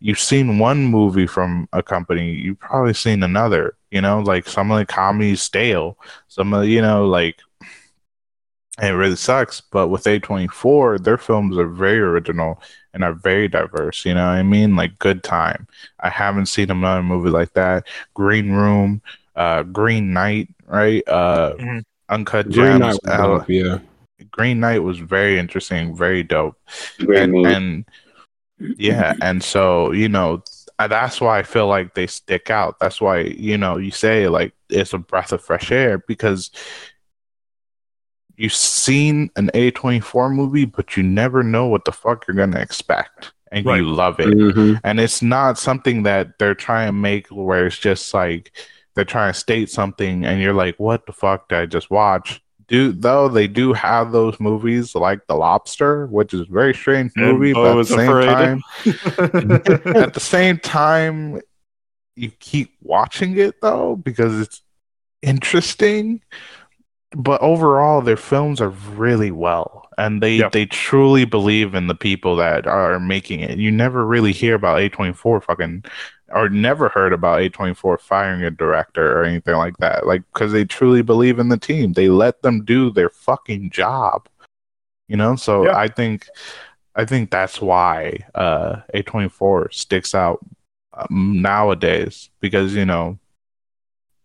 you've seen one movie from a company you've probably seen another you know? Like some of the comedies stale. Some of you know like and it really sucks. But with A24, their films are very original and are very diverse. You know what I mean? Like Good Time. I haven't seen another movie like that. Green Room, uh, Green Knight, right? Uh, mm-hmm. Uncut Green Gems. dope, yeah. Green Knight was very interesting, very dope. Great and, and yeah, and so you know that's why I feel like they stick out. That's why you know you say like it's a breath of fresh air because you've seen an A24 movie, but you never know what the fuck you're gonna expect. And right. you love it. Mm-hmm. And it's not something that they're trying to make where it's just like they're trying to state something and you're like, what the fuck did I just watch? Do though they do have those movies like The Lobster, which is a very strange movie, but at the same time at the same time you keep watching it though because it's interesting but overall their films are really well and they yep. they truly believe in the people that are making it. You never really hear about a24 fucking or never heard about a24 firing a director or anything like that like because they truly believe in the team. They let them do their fucking job you know? So i think i think that's why uh a24 sticks out um, nowadays because you know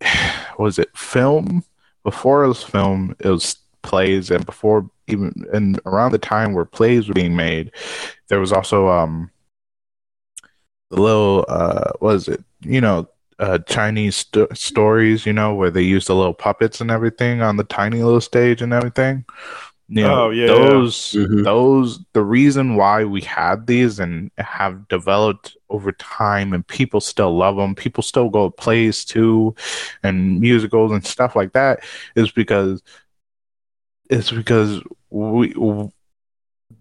was it? Film before was film, it was plays, and before even and around the time where plays were being made, there was also um the little uh was it you know uh Chinese st- stories, you know, where they used the little puppets and everything on the tiny little stage and everything. You know, oh yeah, those yeah. Mm-hmm. those the reason why we had these and have developed over time, and people still love them. People still go to plays too, and musicals and stuff like that, is because it's because we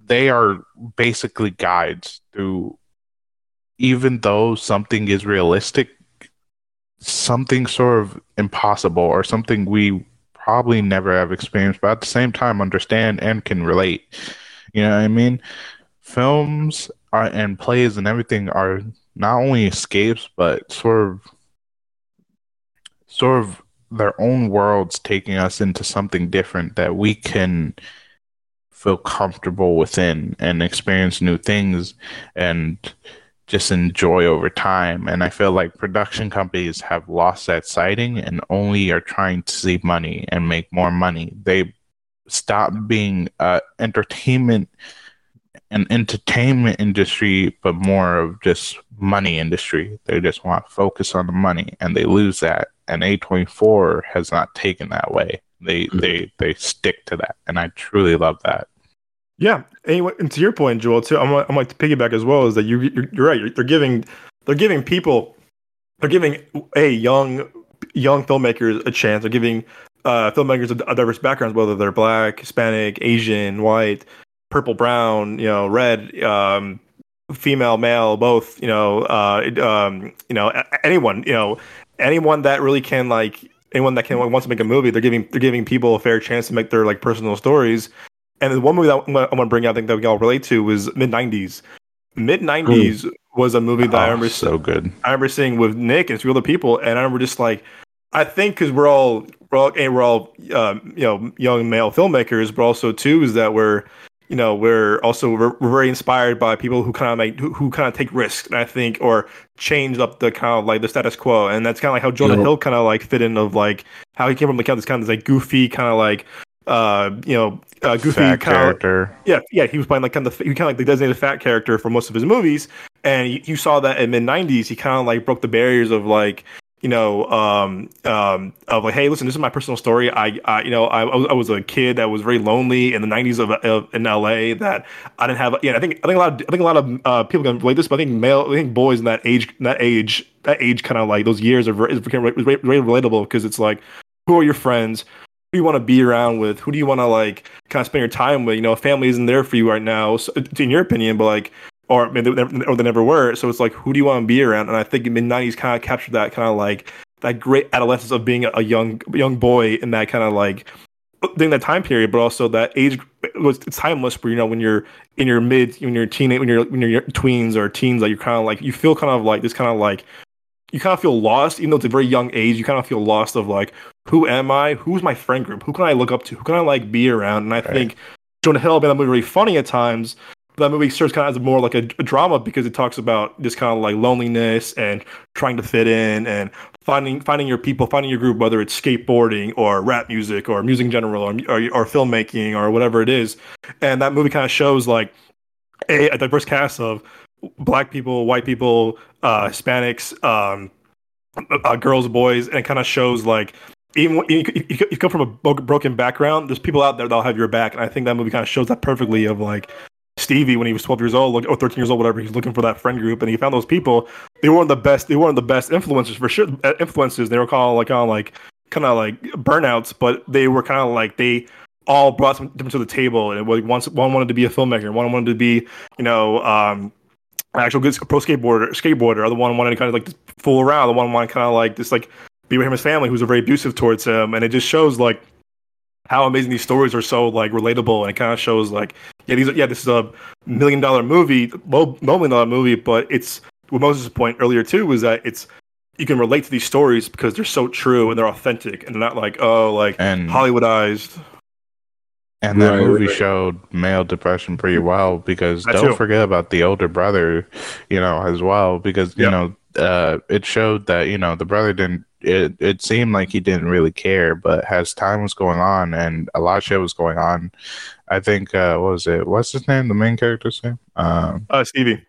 they are basically guides through. Even though something is realistic, something sort of impossible or something we probably never have experienced, but at the same time understand and can relate. You know what I mean? Films are and plays and everything are not only escapes, but sort of sort of their own worlds taking us into something different that we can feel comfortable within and experience new things and just enjoy over time. And I feel like production companies have lost that sighting and only are trying to save money and make more money. They stop being uh, entertainment an entertainment industry, but more of just money industry. They just want to focus on the money, and they lose that. And A24 has not taken that way. They Mhm. they they stick to that, and I truly love that. Yeah. Anyway, and to your point, Joel, too, I'm, I'm like to piggyback as well. Is that you? You're, you're right. You're, they're giving, they're giving people, they're giving a young, young filmmakers a chance. They're giving uh, filmmakers of diverse backgrounds, whether they're black, Hispanic, Asian, white, purple, brown, you know, red, um, female, male, both. You know, uh, um, you know, anyone, you know, anyone that really can like anyone that can wants to make a movie. They're giving they're giving people a fair chance to make their like personal stories. And the one movie that I want to bring out, I think that we all relate to, was mid '90s. Mid '90s was a movie that I Oh, remember so good. I remember seeing with Nick and a few other people, and I remember just like, I think because we're all we're all and we're all um, you know young male filmmakers, but also too is that we're you know we're also we're, we're very inspired by people who kind of make who, who kind of take risks, and I think or change up the kind of like the status quo, and that's kind of like how Jonah Yep. Hill kind of like fit in of like how he came from like this kind of like goofy kind of like uh you know uh, goofy Fat kind of character. yeah, yeah, he was playing like kind of he kind of like the designated fat character for most of his movies, and you, you saw that in mid '90s. He kind of like broke the barriers of like you know um um of like hey listen this is my personal story i i you know i, I was- I was a kid that was very lonely in the 90s of, of in la that i didn't have yeah i think i think a lot of i think a lot of uh people can relate this but i think male i think boys in that age that age that age kind of like those years are very, is very, very, very relatable because it's like who are your friends who you want to be around with who do you want to like kind of spend your time with you know family isn't there for you right now so, in your opinion but like or they never, or they never were. So it's like, who do you want to be around? And I think mid '90s kind of captured that kind of like that great adolescence of being a, a young young boy in that kind of like during that time period, but also that age was timeless. Where you know when you're in your mid, when you're teenage, when you're when you're tweens or teens, like you're kind of like you feel kind of like this kind of like you kind of feel lost, even though it's a very young age. You kind of feel lost of like, who am I? Who's my friend group? Who can I look up to? Who can I like be around? And I Right. think Jonah Hill made that movie really funny at times. But that movie serves kind of as more like a, a drama because it talks about this kind of like loneliness and trying to fit in and finding finding your people, finding your group, whether it's skateboarding or rap music or music in general or or, or filmmaking or whatever it is. And that movie kind of shows like a, a diverse cast of black people, white people, uh, Hispanics, um, uh, girls, boys, and it kind of shows like even when you, you, you come from a broken background, there's people out there that'll have your back, and I think that movie kind of shows that perfectly. Of like Stevie when he was 12 years old, or 13 years old, whatever, he's looking for that friend group, and he found those people. They weren't the best. They weren't the best influencers for sure. uh, Influences. They were called like kind of like kind of like burnouts, but they were kind of like they all brought something to the table. And it was one one wanted to be a filmmaker, one wanted to be you know. um actual good pro skateboarder, skateboarder. Other one wanted to kind of like fool around. The one wanted kind of like just like be with him his family, who's very abusive towards him, and it just shows like how amazing these stories are so like relatable, and it kind of shows like yeah, these are yeah, this is a million dollar movie, low low million dollar movie, but it's what Moses' point earlier too was that it's you can relate to these stories because they're so true and they're authentic and they're not like oh like And Hollywoodized. And that Right, movie right. showed male depression pretty well because That don't forget about the older brother, you know, as well because you know uh, it showed that you know the brother didn't. It it seemed like he didn't really care, but as time was going on and a lot of shit was going on, I think uh, what was it? What's his name? The main character's name? Um, Uh, Stevie.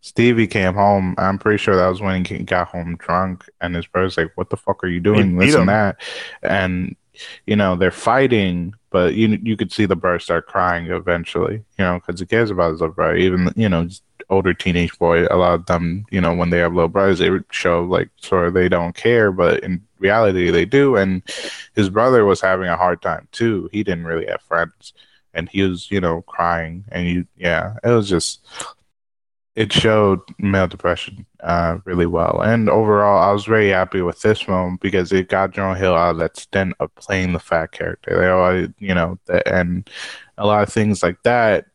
Stevie came home. I'm pretty sure that was when he got home drunk, and his brother's like, "What the fuck are you doing? This and that," and you know they're fighting, but you you could see the brother start crying eventually, you know, because he cares about his little brother. Even you know, older teenage boy, a lot of them, you know, when they have little brothers, they show like sort of they don't care, but in reality they do. And his brother was having a hard time too. He didn't really have friends, and he was you know crying, and you yeah, it was just it showed male depression uh, really well. And overall, I was very happy with this film because it got Jonah Hill out of that stint of playing the fat character. They always, you know, the, and a lot of things like that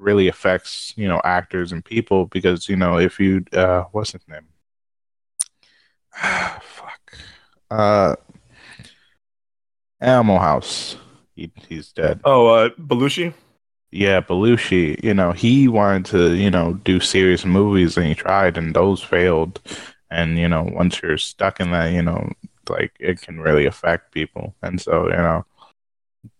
really affects you know actors and people because you know if you uh what's his name fuck uh Animal House he, he's dead Oh, uh, Belushi. Yeah, Belushi, you know, he wanted to, you know, do serious movies and he tried and those failed. And, you know, once you're stuck in that, you know, like it can really affect people. And so, you know,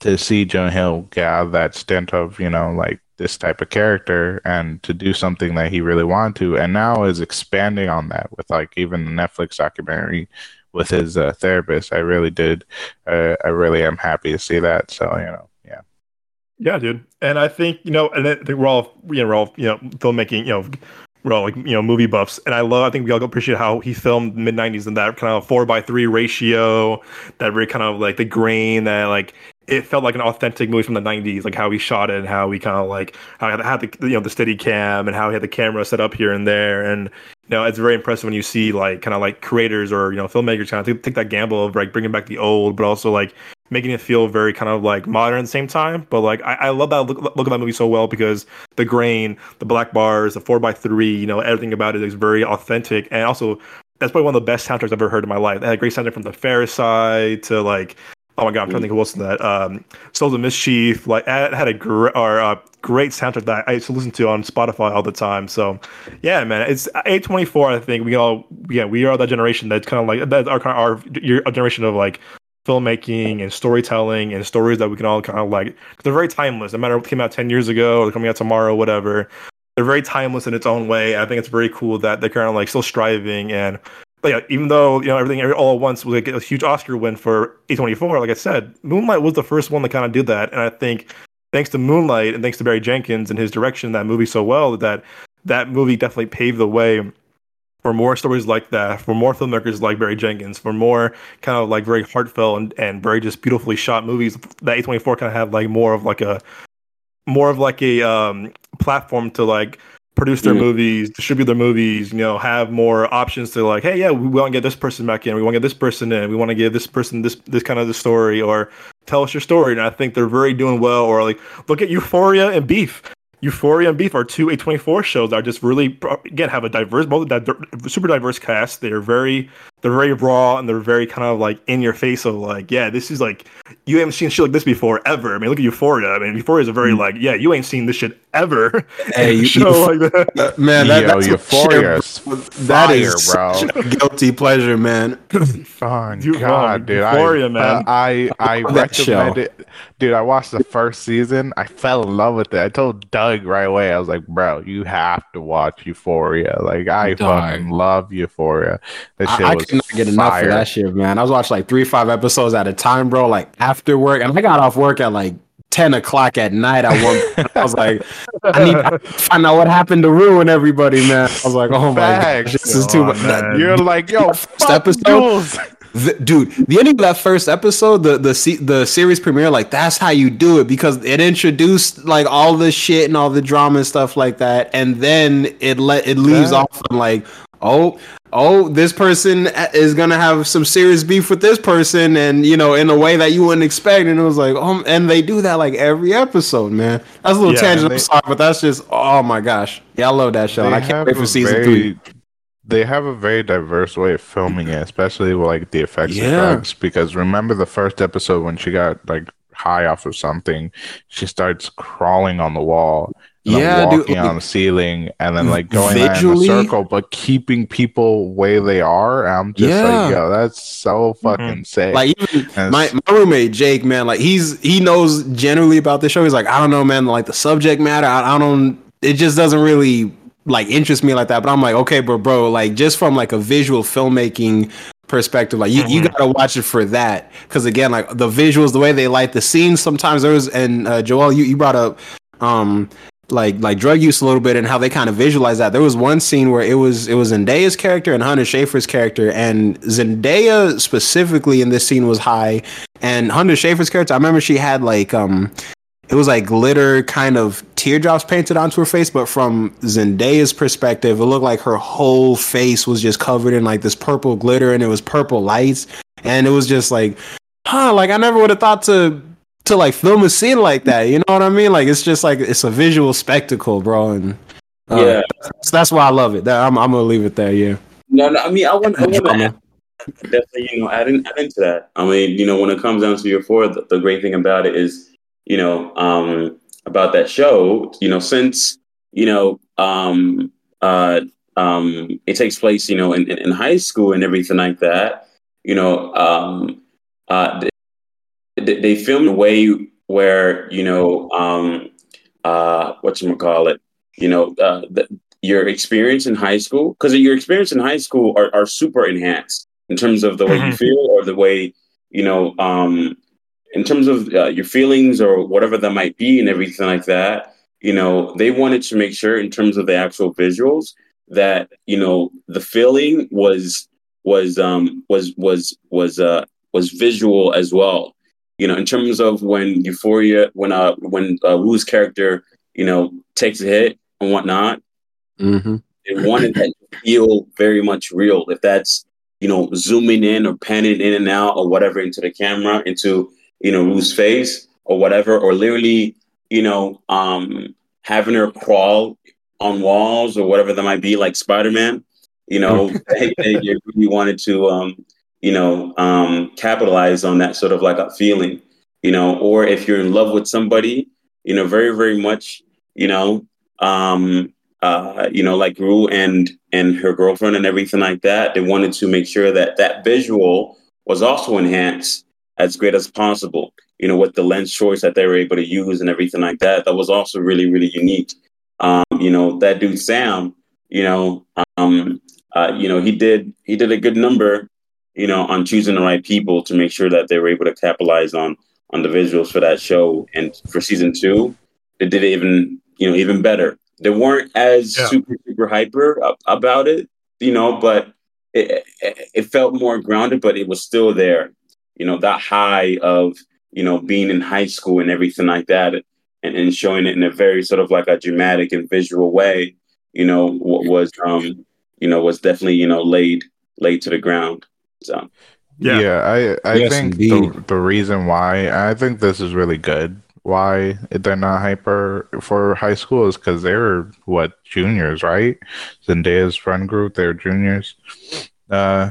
to see Jonah Hill get out of that stint of, you know, like this type of character and to do something that he really wanted to and now is expanding on that with like even the netflix documentary with his uh, therapist i really did uh, i really am happy to see that so you know yeah dude. And i think you know and i think we're all you know we're all you know filmmaking you know we're all like you know movie buffs. And i love i think we all appreciate how he filmed mid 90s in that kind of four by three ratio that very kind of like the grain that like it felt like an authentic movie from the 90s like how he shot it and how he kind of like how he had the you know the steady cam and how he had the camera set up here and there and you know it's very impressive when you see like kind of like creators or you know filmmakers kind of take, that gamble of like bringing back the old but also like making it feel very kind of like modern at the same time. But like I, I love that look, look at that movie so well because the grain, the black bars, the four by three, you know, everything about it is very authentic and also that's probably one of the best soundtracks I've ever heard in my life. It had a great soundtrack from the Ferris side to like oh my god, I'm trying to think of what's in that. Um, Souls of Mischief, like had a great or uh, great soundtrack that I used to listen to on Spotify all the time. So yeah, man, it's A24. I think we all yeah we are that generation that's kind of like that our kind our generation of like filmmaking and storytelling and stories that we can all kind of like. They're very timeless. No matter what came out ten years ago or coming out tomorrow, whatever. They're very timeless in its own way. I think it's very cool that they're kind of like still striving and. But yeah, even though you know everything all at once was like a huge Oscar win for A24, like I said, Moonlight was the first one to kind of do that, and I think thanks to Moonlight and thanks to Barry Jenkins and his direction of that movie so well that that movie definitely paved the way for more stories like that, for more filmmakers like Barry Jenkins, for more kind of like very heartfelt and, and very just beautifully shot movies that A24 kind of had like more of like a more of like a um, platform to like produce their mm movies, distribute their movies, you know, have more options to like, hey, yeah, we want to get this person back in, we want to get this person in, we want to give this person this this kind of the story, or tell us your story. And I think they're very doing well. Or like, look at Euphoria and Beef. Euphoria and Beef are two A24 shows that are just really again have a diverse, both that super diverse cast. They're very, they're very raw and they're very kind of like in your face of like, yeah, this is like you haven't seen shit like this before ever. I mean, look at Euphoria. I mean, Euphoria is a very mm. like, yeah, you ain't seen this shit ever. Hey, you, show like that. man, that, Yo, that's Euphoria. That is bro. guilty pleasure, man. Fun, God, dude. Euphoria, I, man. I I, I recommend it, dude. I watched the first season. I fell in love with it. I told Doug right away. I was like, bro, you have to watch Euphoria. Like, I Dog. fucking love Euphoria. That shit I, I could not get enough of that shit, man. I was watching like three, five episodes at a time, bro. Like after work, and I got off work at like 10 o'clock at night at one I was like, I need to find out what happened to ruin everybody, man. I was like, oh my god, this is too much. You're like, yo, fuck the, dude, the ending of that first episode, the the the series premiere, like that's how you do it because it introduced like all the shit and all the drama and stuff like that, and then it let it leaves yeah. off on like, oh, oh, this person is gonna have some serious beef with this person, and you know, in a way that you wouldn't expect. And it was like, oh, and they do that like every episode, man. That's a little yeah, tangent. They, I'm sorry, but that's just, oh my gosh, yeah, I love that show. I can't wait for season very, three. They have a very diverse way of filming it, especially with like the effects yeah. of drugs. Because remember the first episode when she got like high off of something, she starts crawling on the wall yeah, walking dude, on the ceiling and then like going visually, in a circle, but keeping people where they are. I'm just yeah. like, yo, that's so mm-hmm. fucking mm-hmm. sick. Like even my, my roommate Jake, man, like he's he knows generally about the show. He's like, I don't know, man, like the subject matter. I, I don't. It just doesn't really like interest me like that. But I'm like, okay, bro, bro, like just from like a visual filmmaking perspective. Like you, mm-hmm. you gotta watch it for that. Cause again, like the visuals, the way they light the scenes, sometimes there was and uh, Joel, you, you brought up um like like drug use a little bit and how they kind of visualize that. There was one scene where it was it was Zendaya's character and Hunter Schafer's character, and Zendaya specifically in this scene was high, and Hunter Schafer's character. I remember she had like um, it was like glitter kind of teardrops painted onto her face, but from Zendaya's perspective, it looked like her whole face was just covered in like this purple glitter, and it was purple lights, and it was just like, huh, like I never would have thought to to like film a scene like that. You know what I mean? Like it's just like it's a visual spectacle, bro. And uh, yeah, that's, that's, why I love it. That I'm, I'm gonna leave it there. Yeah. No, no. I mean, I want, I want to definitely, you know, add, in, add into that. I mean, you know, when it comes down to Euphoria, the, the great thing about it is, you know, um, about that show, you know, since you know, um, uh, um, it takes place, you know, in, in, in high school and everything like that. You know, um, uh, they filmed a way where you know um, uh, what you call it, you know, uh, the, your experience in high school, because your experience in high school are, are super enhanced in terms of the way Mhm. you feel or the way, you know, um, in terms of uh, your feelings or whatever that might be and everything like that. You know, they wanted to make sure in terms of the actual visuals that you know the feeling was was um was was was uh was visual as well you know in terms of when euphoria when uh when uh Rue's character you know takes a hit and whatnot Mm-hmm. they wanted that to feel very much real if that's you know zooming in or panning in and out or whatever into the camera into you know Rue's face or whatever or literally you know um having her crawl on walls or whatever that might be like spider-man you know they, they really wanted to um you know um capitalize on that sort of like a feeling you know or if you're in love with somebody you know very very much you know um uh you know like Rue and and her girlfriend and everything like that they wanted to make sure that that visual was also enhanced as great as possible you know with the lens choice that they were able to use and everything like that. That was also really really unique. Um you know that dude Sam you know um uh you know he did he did a good number you know on choosing the right people to make sure that they were able to capitalize on on the visuals for that show. And for season two they did it even you know even better. They weren't as Yeah. super super hyper ab- about it you know but it, it it felt more grounded but it was still there. You know that high of you know being in high school and everything like that and, and showing it in a very sort of like a dramatic and visual way you know was um you know was definitely you know laid laid to the ground so Yeah. Yeah, I I Yes, think the indeed. the reason why I think this is really good. Why they're not hyper for high school is because they were what juniors, right? Zendaya's friend group, they're juniors. Uh,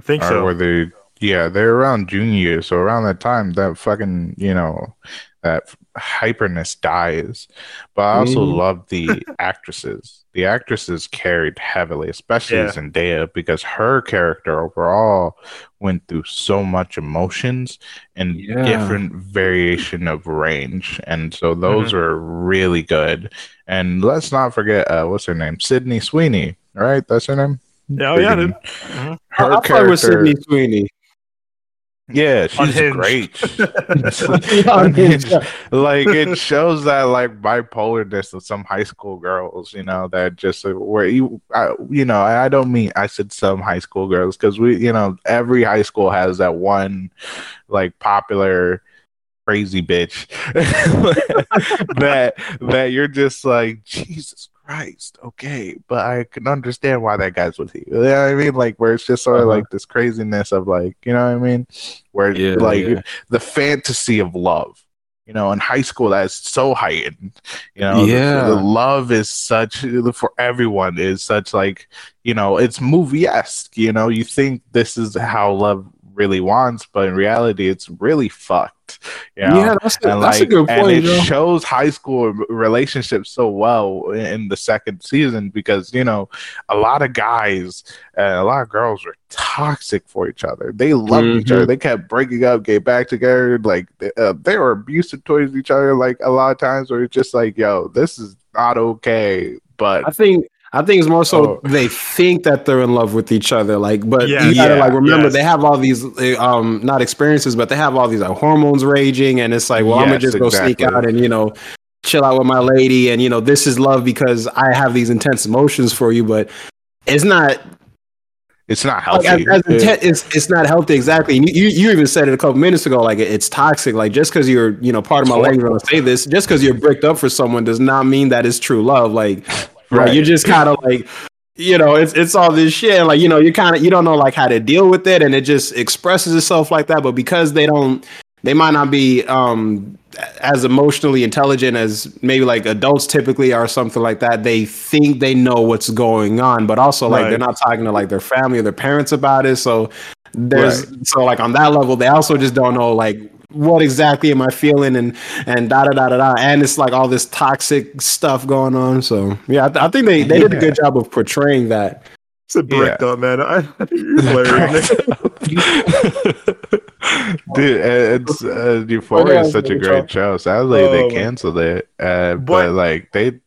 I think so. were they? Yeah, they're around junior year, so around that time, that fucking you know, that hyperness dies. But I also Mhm. love the actresses. The actresses carried heavily, especially Yeah. Zendaya, because her character overall went through so much emotions and Yeah. different variation of range, and so those were really good. And let's not forget, uh, what's her name, Sydney Sweeney, right? That's her name. Yeah, oh, yeah, Friggin- dude. Mhm. Her I thought it was character, Sydney Sweeney. Yeah, she's Unhinged. great. Unhinged. like it shows that like bipolarness of some high school girls, you know, that just uh, where you, I, you know, I I don't mean I said some high school girls because we, you know, every high school has that one like popular crazy bitch that that you're just like Jesus Christ, okay, but I can understand why that guy's with you. You know what I mean? Like where it's just sort of Uh-huh. like this craziness of like, you know what I mean? Where Yeah, like yeah. the fantasy of love. You know, in high school, that's so heightened. You know, the- Yeah. the, love is such for everyone is such like you know, it's movie esque. You know, you think this is how love really wants, but in reality, it's really fucked. You know? Yeah, that's a, and that's like, a good and point, it Joe. shows high school relationships so well in, the second season because you know a lot of guys and a lot of girls were toxic for each other. They loved each Mhm. other. They kept breaking up, get back together. Like uh, they were abusive towards each other. Like a lot of times, where it's just like, yo, this is not okay. But I think I think it's more so Oh. they think that they're in love with each other. Like, but Yeah. you gotta Yeah. like remember Yes. they have all these uh, um not experiences, but they have all these like hormones raging, and it's like, well, I'm gonna Yes, just go sneak out and you know chill out with my lady, and you know this is love because I have these intense emotions for you, but it's not it's not like, healthy. as, as inten- it's, it's not healthy exactly. And You, you even said it a couple minutes ago, like it- it's toxic. Like just because you're, you know, part of my language when I say this, just because you're bricked up for someone does not mean that it's true love. Like, right? Right. You're just kind of like, you know, it's it's all this shit. Like, you know, you kind of you don't know like how to deal with it, and it just expresses itself like that. But because they don't, they might not be um as emotionally intelligent as maybe like adults typically are, or something like that. They think they know what's going on, but also like Right. they're not talking to like their family or their parents about it. So there's so like on that level, they also just don't know like what exactly am I feeling and and da da da da da. And it's like all this toxic stuff going on. So yeah, I, th- I think they they did a good job of portraying that. It's a bricked up, man. I, you're hilarious. Dude, it's uh, Euphoria is such a great show. Sadly, Oh, they canceled it, uh, But- but like they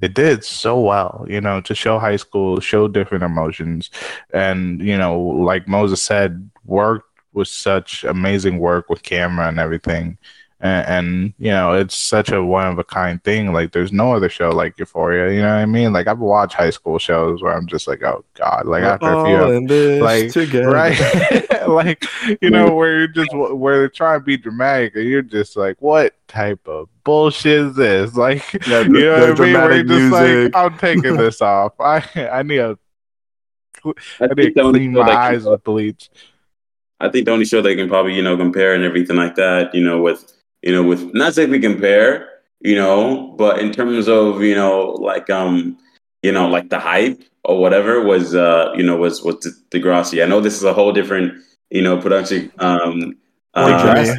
it did so well, you know, to show high school, show different emotions, and you know, like Moses said, worked with such amazing work with camera and everything. And, and you know, it's such a one of a kind thing. Like, there's no other show like Euphoria. You know what I mean? Like, I've watched high school shows where I'm just like, oh god, like after a few, All in this like, together. right like you know where you're just where they're trying to be dramatic and you're just like what type of bullshit is this like Yeah, you know what I mean? Where you're just music. like, I'm taking this off i i need to I i need think to the clean my eyes can- with bleach I think the only show they can probably you know compare and everything like that, you know, with you know with not say we compare, you know, but in terms of you know like um you know like the hype or whatever was uh you know was was De- Degrassi. I know this is a whole different you know production um. Uh.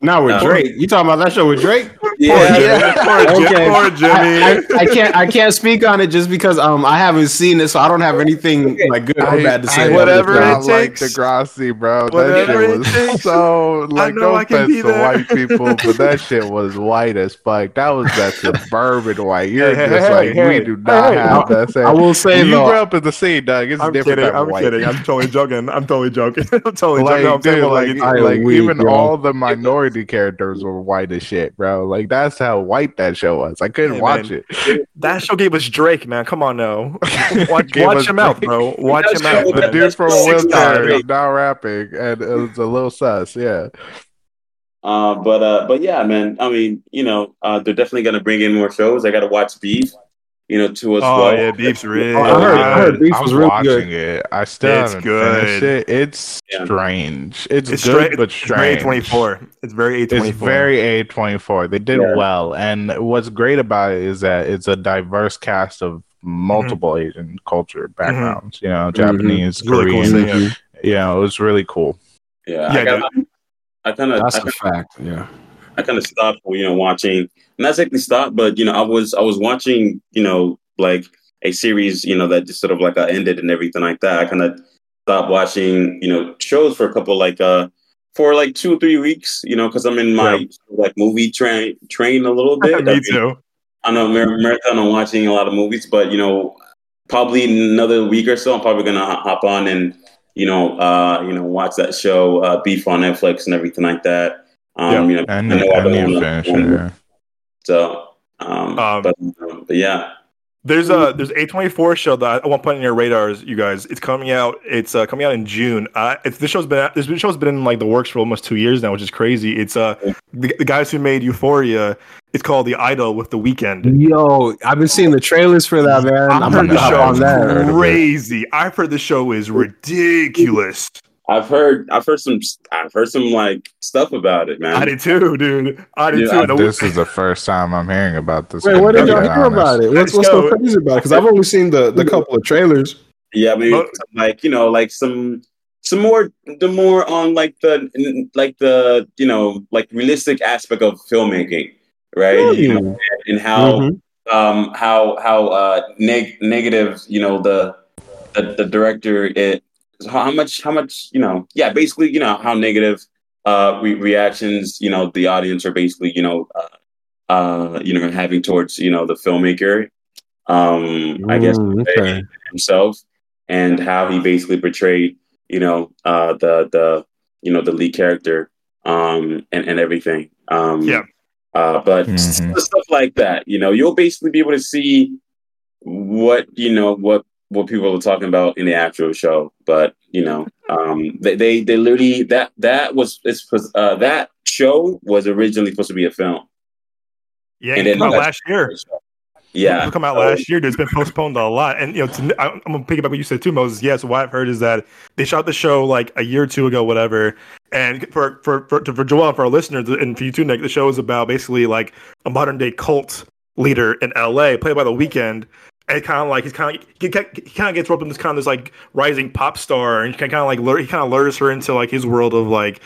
Not with Uh, Drake. You talking about that show with Drake? Yeah, yeah. Poor, Okay. poor Jimmy. I, I, I can't I can't speak on it just because um I haven't seen it, so I don't have anything like good or bad to say. I, about whatever it. it not like takes. Degrassi, bro. Whatever that it shit takes. was so like know no I offense to white people, but that shit was white as fuck. That was that suburban white. You're Hey, just hey, like hey, we do not hey, have that. Same. I will say you though, grew up in the scene, Doug. It's I'm different kidding. I'm white. kidding. I'm totally joking. I'm totally joking. I'm totally like, joking. I'm saying, dude, like, like, I like weak, even all the minority characters were white as shit, bro. Like that's how white that show was. I couldn't Hey, watch man. it. that show gave us Drake, man. Come on now. Watch, watch us him out, bro. Watch him out. show- The man. dude from a wheelchair is now rapping, and it was a little sus. Yeah, Uh, but uh, but yeah, man. I mean, you know, uh, they're definitely gonna bring in more shows. I got to watch Beef, you know, to us. Oh well. yeah, Beef's real. Oh, I heard- I heard Beef I'm was really watching good. it. I still It's good. it. It's Yeah. strange. It's, It's good, straight, but it's very strange. A24. It's very A24. It's very A24. They did Yeah. well. And what's great about it is that it's a diverse cast of multiple mm-hmm. Asian culture mm-hmm. backgrounds, you know, mm-hmm. Japanese, It's really cool Korean. seeing it. you know, it was really cool. Yeah, Yeah, I, got, I kind of, that's I, a fact. Yeah. I kind of stopped, you know, watching. Not exactly stopped, but you know, I was, I was watching, you know, like a series, you know, that just sort of like uh, ended and everything like that. I kind of stopped watching, you know, shows for a couple like uh for like two or three weeks, you know, because I'm in my Yeah. like movie train train a little bit. Me I've been- too. I know mar- marathon on watching a lot of movies, but you know, probably another week or so, I'm probably gonna hop on and you know, uh, you know, watch that show, uh, Beef on Netflix and everything like that. Um, Yeah. you know, I I know I I don't wanna- yeah. So, um, Um, but, um, but yeah, There's a there's a 24 show that I want to put in your radars, you guys. It's coming out. It's uh, coming out in June. Uh, it's this show's been this show's been in like the works for almost two years now, which is crazy. It's uh the, the guys who made Euphoria. It's called The Idol with The Weeknd. Yo, I've been seeing the trailers for that, man. I've I'm heard gonna the show on is that. Heard crazy. I've heard the show is ridiculous. I've heard, I've heard some, I've heard some like stuff about it, man. I did too, dude. I did Yeah, too. And the- This is the first time I'm hearing about this. Wait, what did y'all be hear about it? What's, what's so crazy about it? Because I've only seen the, the couple of trailers. Yeah, maybe Well- some, like you know, like some some more the more on like the like the you know like realistic aspect of filmmaking, right? You know, and how Mhm. um how how uh neg- negative you know the the, the director it how how much how much you know yeah basically you know how negative uh re- reactions you know the audience are basically you know uh, uh you know having towards you know the filmmaker um I guess Mm, okay. himself and how he basically portrayed, you know, uh, the the you know the lead character um, and and everything. Um, Yeah. Uh, but Mhm. stuff like that, you know, you'll basically be able to see what you know what what people are talking about in the actual show. But you know, um, they they, they literally that that was it's uh, that show was originally supposed to be a film. yeah, and it then came out last year. Yeah, It come out So- last year. Dude, it's been postponed a lot, and you know, to, I, I'm gonna pick up what you said too, Moses. Yes, what I've heard is that they shot the show like a year or two ago, whatever. And for for for, for Joel for our listeners, and for you too, Nick, the show is about basically like a modern day cult leader in LA, played by the Weeknd. And kind of like he's kind of he, kind of gets roped in this kind of this like rising pop star, and he kind of like lure, he kind of lures her into like his world of like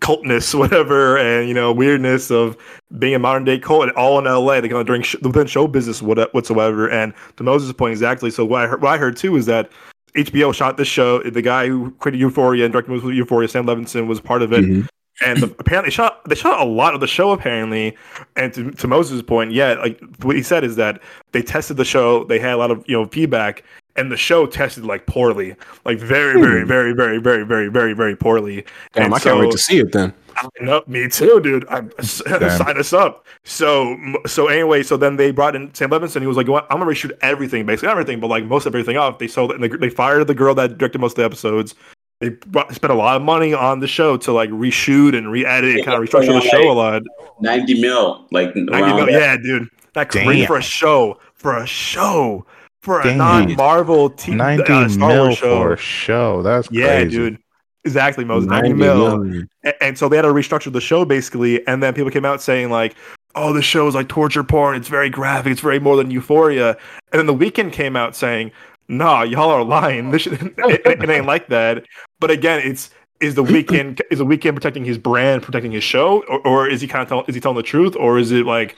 cultness, whatever, and you know weirdness of being a modern day cult, all in LA. They're going during sh- within show business what- whatsoever. And to Moses' point exactly. So what I heard, what I heard too is that HBO shot this show. The guy who created Euphoria and directed Euphoria, Sam Levinson, was part of it. Mhm. And the, apparently, shot they shot a lot of the show. Apparently, and to, to Moses' point, yeah, like what he said is that they tested the show. They had a lot of you know feedback, and the show tested like poorly, like very, very, hmm. very, very, very, very, very, very poorly. Damn, And I can't wait to see it then. no, me too, dude. I sign us up. So, so anyway, so then they brought in Sam Levinson. He was like, "What? I'm gonna reshoot everything, basically not everything, but like most of everything off." They sold it, and they, they fired the girl that directed most of the episodes. They spent a lot of money on the show to like reshoot and re-edit and kind of restructure the show a lot. 90 mil, like 90 mil- yeah, dude, that crazy for a show, for a show, for a Damn. non-Marvel t- 90 uh, Star mil Wars show. for a show. That's yeah, crazy. dude. Exactly, Moses. 90 90 mil. million. And so they had to restructure the show basically and then people came out saying like oh the show is like torture porn it's very graphic it's very more than euphoria and then the Weeknd came out saying nah y'all are lying. This shit, it, it ain't like that. But again it's is the Weeknd is the Weeknd protecting his brand protecting his show or, or is he kind of tell, is he telling the truth or is it like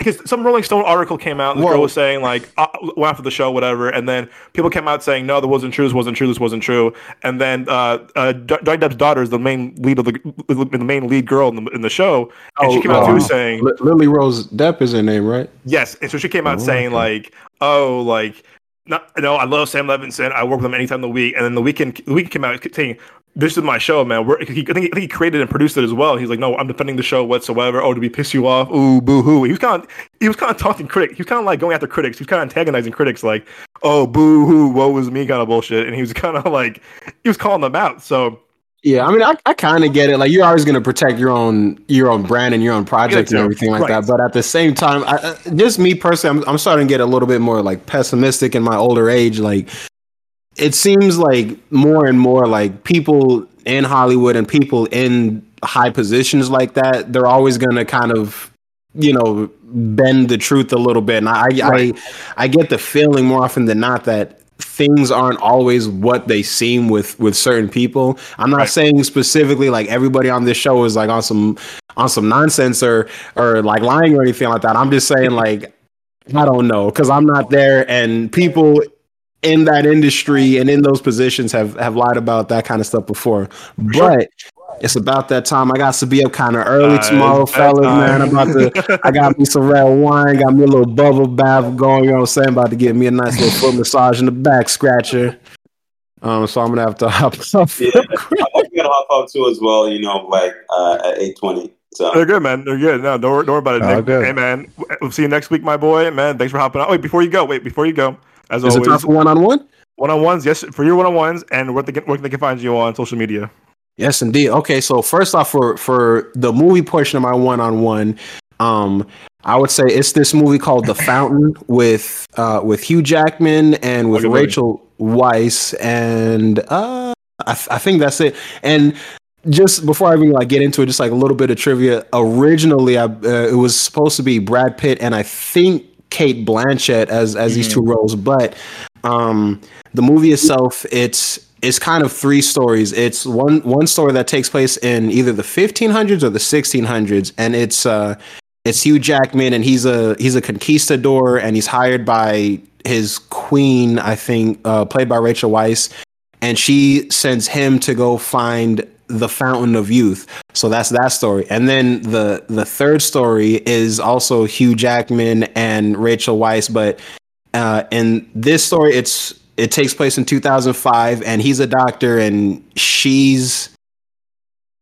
because some Rolling Stone article came out, and the girl was saying like uh, well, after the show, whatever, and then people came out saying no, that wasn't true, this wasn't true, this wasn't true, and then uh, uh, Johnny Depp's daughter is the main lead of the the main lead girl in the, in the show, and she Oh, came out too saying Li- Lily Rose Depp is her name, right? yes, and so she came out Oh, saying okay. like oh like not no, I love Sam Levinson, I work with him anytime of the week, and then the Weeknd the Weeknd came out saying. This is my show, man. He, I, think he, I think he created and produced it as well. He's like, no, I'm defending the show whatsoever. Oh, did we piss you off? Ooh, boo hoo. He was kind of, he was kind of talking critics. He was kind of like going after critics. He was kind of antagonizing critics, like, oh, boo hoo, woe was me, kind of bullshit. And he was kind of like, he was calling them out. So Yeah, I mean, I, I kind of get it. Like, you're always going to protect your own your own brand and your own project and everything like Right. that. But at the same time, I, just me personally, I'm, I'm starting to get a little bit more like pessimistic in my older age. Like, it seems like more and more like people in Hollywood and people in high positions like that, they're always going to kind of, you know, bend the truth a little bit. And I, Right. I, I get the feeling more often than not that things aren't always what they seem with with certain people. I'm not Right. saying specifically like everybody on this show is like on some on some nonsense or or like lying or anything like that. I'm just saying like I don't know because I'm not there and people in that industry and in those positions have have lied about that kind of stuff before. But it's about that time. I got to be up kind of early Uh, tomorrow, it's that fellas. Man, I'm about to. I got me some red wine. Got me a little bubble bath going. You know what I'm saying? About to get me a nice little foot massage in the back scratcher. Um, so I'm gonna have to hop off. Yeah, I'm gonna hop out too as well. You know, like uh, at eight twenty. So They're good, man. They're good. No, don't, don't worry about it. Nick. good. Hey, man. We'll see you next week, my boy. Man, thanks for hopping on. Wait, before you go, wait, before you go, as Is it time always, for one on one? one on ones. Yes, for your one on ones, and where they, can, where they can find you on social media. Yes, indeed. Okay, so first off, for for the movie portion of my one on one, um, I would say it's this movie called The Fountain with uh with Hugh Jackman and with. Rachel Weisz, and uh, I, th- I think that's it. And just before I even like get into it, just like a little bit of trivia. Originally, I, uh, it was supposed to be Brad Pitt and I think Cate Blanchett as as these two roles, but um, the movie itself, it's it's kind of three stories. It's one one story that takes place in either the 1500s or the 1600s, and it's uh, it's Hugh Jackman, and he's a he's a conquistador, and he's hired by his queen, I think, uh, played by Rachel Weisz, and she sends him to go find the fountain of youth. So that's that story. And then the the third story is also Hugh Jackman and Rachel Weisz, but uh, in this story, it's it takes place in 2005, and he's a doctor, and she's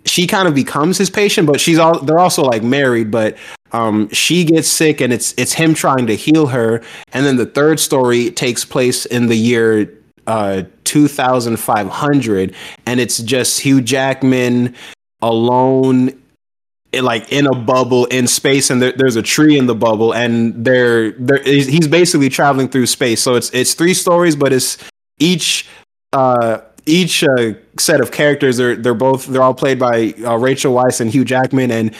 she kind of becomes his patient, but she's all they're also like married, but um, she gets sick, and it's it's him trying to heal her. And then the third story takes place in the year uh 2500 and it's just Hugh Jackman alone like in a bubble in space and there, there's a tree in the bubble and they're, they're he's he's basically traveling through space so it's it's three stories but it's each uh each uh, set of characters they're they're both they're all played by uh, Rachel Weisz and Hugh Jackman and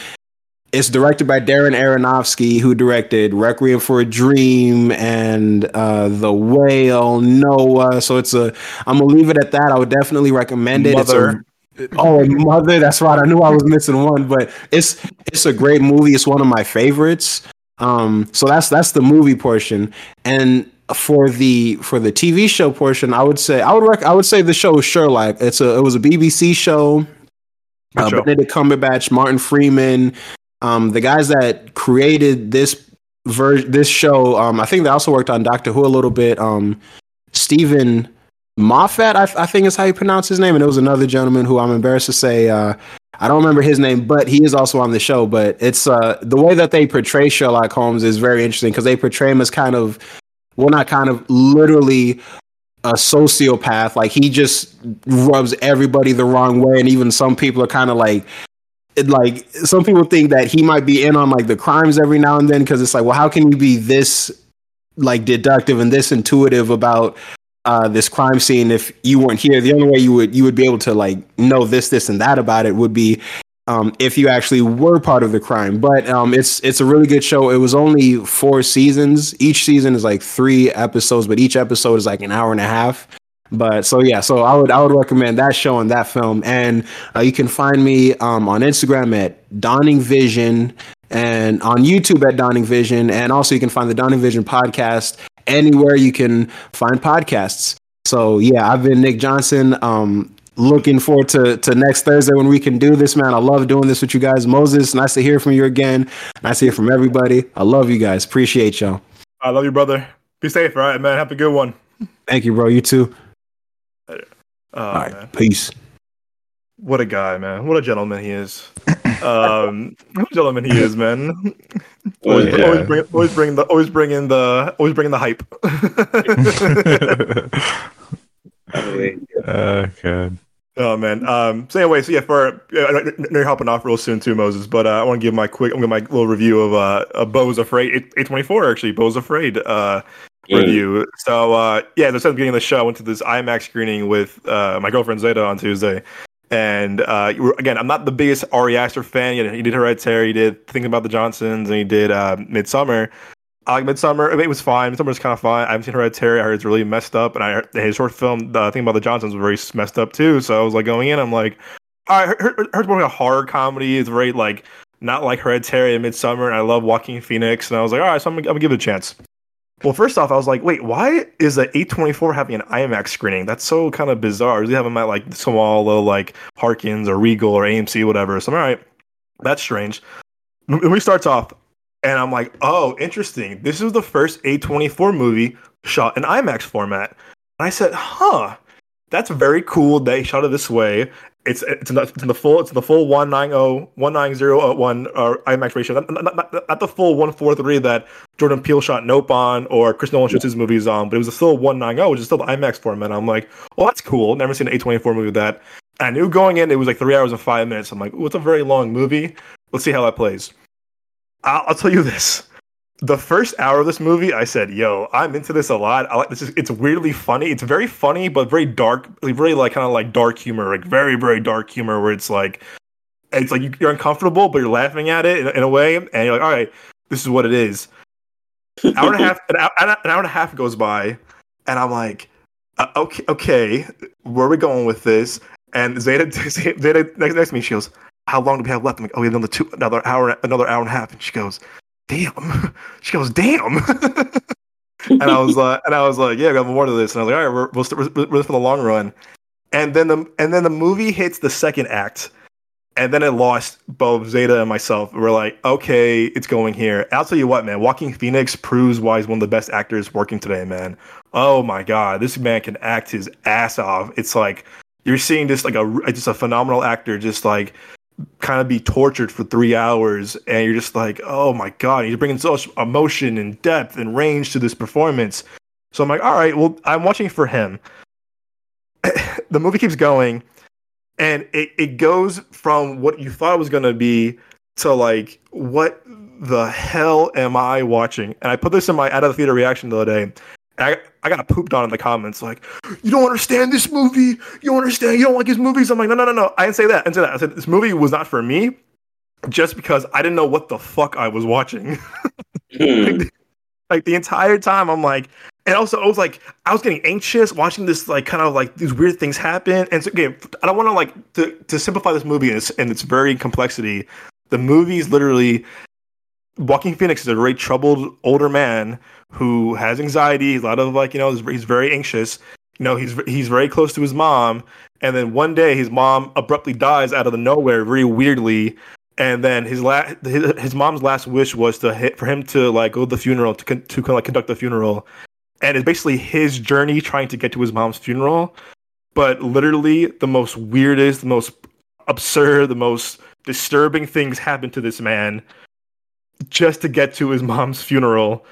it's directed by Darren Aronofsky, who directed Requiem for a Dream and uh, The Whale, Noah. So it's a. I'm gonna leave it at that. I would definitely recommend it. Mother. Oh, Mother. That's right. I knew I was missing one, but it's it's a great movie. It's one of my favorites. Um, so that's that's the movie portion, and for the for the TV show portion, I would say I would rec- I would say the show is Sherlock. It's a it was a BBC show. Uh, show. Benedict Cumberbatch, Martin Freeman, um, the guys that created this ver- this show. Um, I think they also worked on Doctor Who a little bit. Um, Steven Moffat, I, I think is how you pronounce his name, and it was another gentleman who I'm embarrassed to say. Uh, I don't remember his name, but he is also on the show. But it's uh, the way that they portray Sherlock Holmes is very interesting because they portray him as kind of, well, not kind of, literally a sociopath. Like he just rubs everybody the wrong way, and even some people are kind of like, like some people think that he might be in on like the crimes every now and then because it's like, well, how can you be this like deductive and this intuitive about uh, this crime scene if you weren't here? The only way you would you would be able to like know this, this, and that about it would be um, if you actually were part of the crime. But um, it's it's a really good show. It was only four seasons. Each season is like three episodes, but each episode is like an hour and a half. But so yeah, so I would I would recommend that show and that film. And uh, you can find me um, on Instagram at Dawning Vision and on YouTube at Dawning Vision, and also you can find the Dawning Vision podcast anywhere you can find podcasts. So yeah, I've been Nick Johnson. Um, looking forward to, to next Thursday when we can do this, man. I love doing this with you guys. Moses, nice to hear from you again. Nice to hear from everybody. I love you guys. Appreciate y'all. I love you, brother. Be safe, all right, man. Have a good one. Thank you, bro. You too. Oh, All right. man. Peace. What a guy, man. What a gentleman he is. Um, gentleman he is, man. Always, Yeah. always bring, always bring the, always bring in the, always bring in the hype. oh god. Oh man. Um. So anyway, so yeah, for uh, you're hopping off real soon too, Moses. But uh, I want to give my quick, I'm gonna my little review of uh, a Beau's Afraid, A24 actually, Beau's Afraid uh review. So uh, yeah, as I said at the beginning of the show, I went to this IMAX screening with uh my girlfriend Zeta on Tuesday, and uh, again, I'm not the biggest Ari Aster fan. He did, he did Hereditary, he did Thinking About the Johnsons, and he did uh, Midsommar. I like Midsommar. It was fine. Midsommar was kind of fine. I haven't seen Hereditary. I heard it's really messed up, and I heard his short film, the thing about the Johnsons, was very messed up too. So I was like going in, I'm like, all right, heard, heard more like a horror comedy. It's very like not like Hereditary and Midsommar, and I love Joaquin Phoenix, and I was like, all right, so I'm I'm gonna give it a chance. Well, first off, I was like, wait, why is the A24 having an IMAX screening? That's so kind of bizarre. They have them at like small little like Harkins or Regal or AMC, whatever. So I'm all right. That's strange. Movie starts off, and I'm like, oh, interesting. This is the first A24 movie shot in IMAX format. And I said, huh, that's very cool he shot it this way. It's it's in the, it's in the full it's in the full oh, 190 190 uh, IMAX ratio, not, not, not, not the full 143 that Jordan Peele shot Nope on or Chris Nolan shoots his movies on, but it was still 190, which is still the IMAX format. I'm like, well, that's cool. Never seen an A24 movie with that. I knew going in it was like three hours and five minutes. I'm like, oh, it's a very long movie. Let's see how that plays. I'll, I'll tell you this. The first hour of this movie, I said, "Yo, I'm into this a lot. I like this. Is, it's weirdly funny. It's very funny, but very dark. Really, like kind of like dark humor, like very very dark humor, where it's like, it's like you- you're uncomfortable, but you're laughing at it in, in a way, and you're like, all right, this is what it is. An hour and a half, an hour, an hour and a half goes by, and I'm like, uh, okay, okay, where are we going with this? And Zeta, Zeta next, next to me, she goes, "How long do we have left?" I'm like, "Oh, we have another two, another hour, another hour and a half." And she goes, "Damn," she goes, "Damn." and I was like, and I was like, "Yeah, we got more to this." And I was like, "All right, we're we're, we're, we're for the long run." And then the and then the movie hits the second act, and then it lost both Zeta and myself. We're like, "Okay, it's going here." I'll tell you what, man. Joaquin Phoenix proves why he's one of the best actors working today, man. Oh my god, this man can act his ass off. It's like you're seeing just like a just a phenomenal actor just like kind of be tortured for three hours and you're just like oh my god he's bringing so much emotion and depth and range to this performance. So i'm like all right well i'm watching for him. The movie keeps going and it, it goes from what you thought was going to be to like what the hell am i watching? And i put this in my out of the theater reaction the other day I, I got pooped on in the comments like you don't understand this movie. You don't understand you don't like his movies. I'm like no no no no. I didn't say that. I didn't say that. I said this movie was not for me just because i didn't know what the fuck i was watching. Hmm. like the entire time i'm like and also i was like i was getting anxious watching this like kind of like these weird things happen. And so again i don't want to like to, to simplify this movie and its, and its very complexity the movie is literally Joaquin Phoenix is a very troubled older man who has anxiety, a lot of like you know he's, very anxious. You know he's he's very close to his mom, and then one day his mom abruptly dies out of the nowhere, very weirdly. And then his last his, his mom's last wish was to hit, for him to like go to the funeral to con- to like conduct the funeral, and it's basically his journey trying to get to his mom's funeral. But literally, the most weirdest, the most absurd, the most disturbing things happen to this man just to get to his mom's funeral,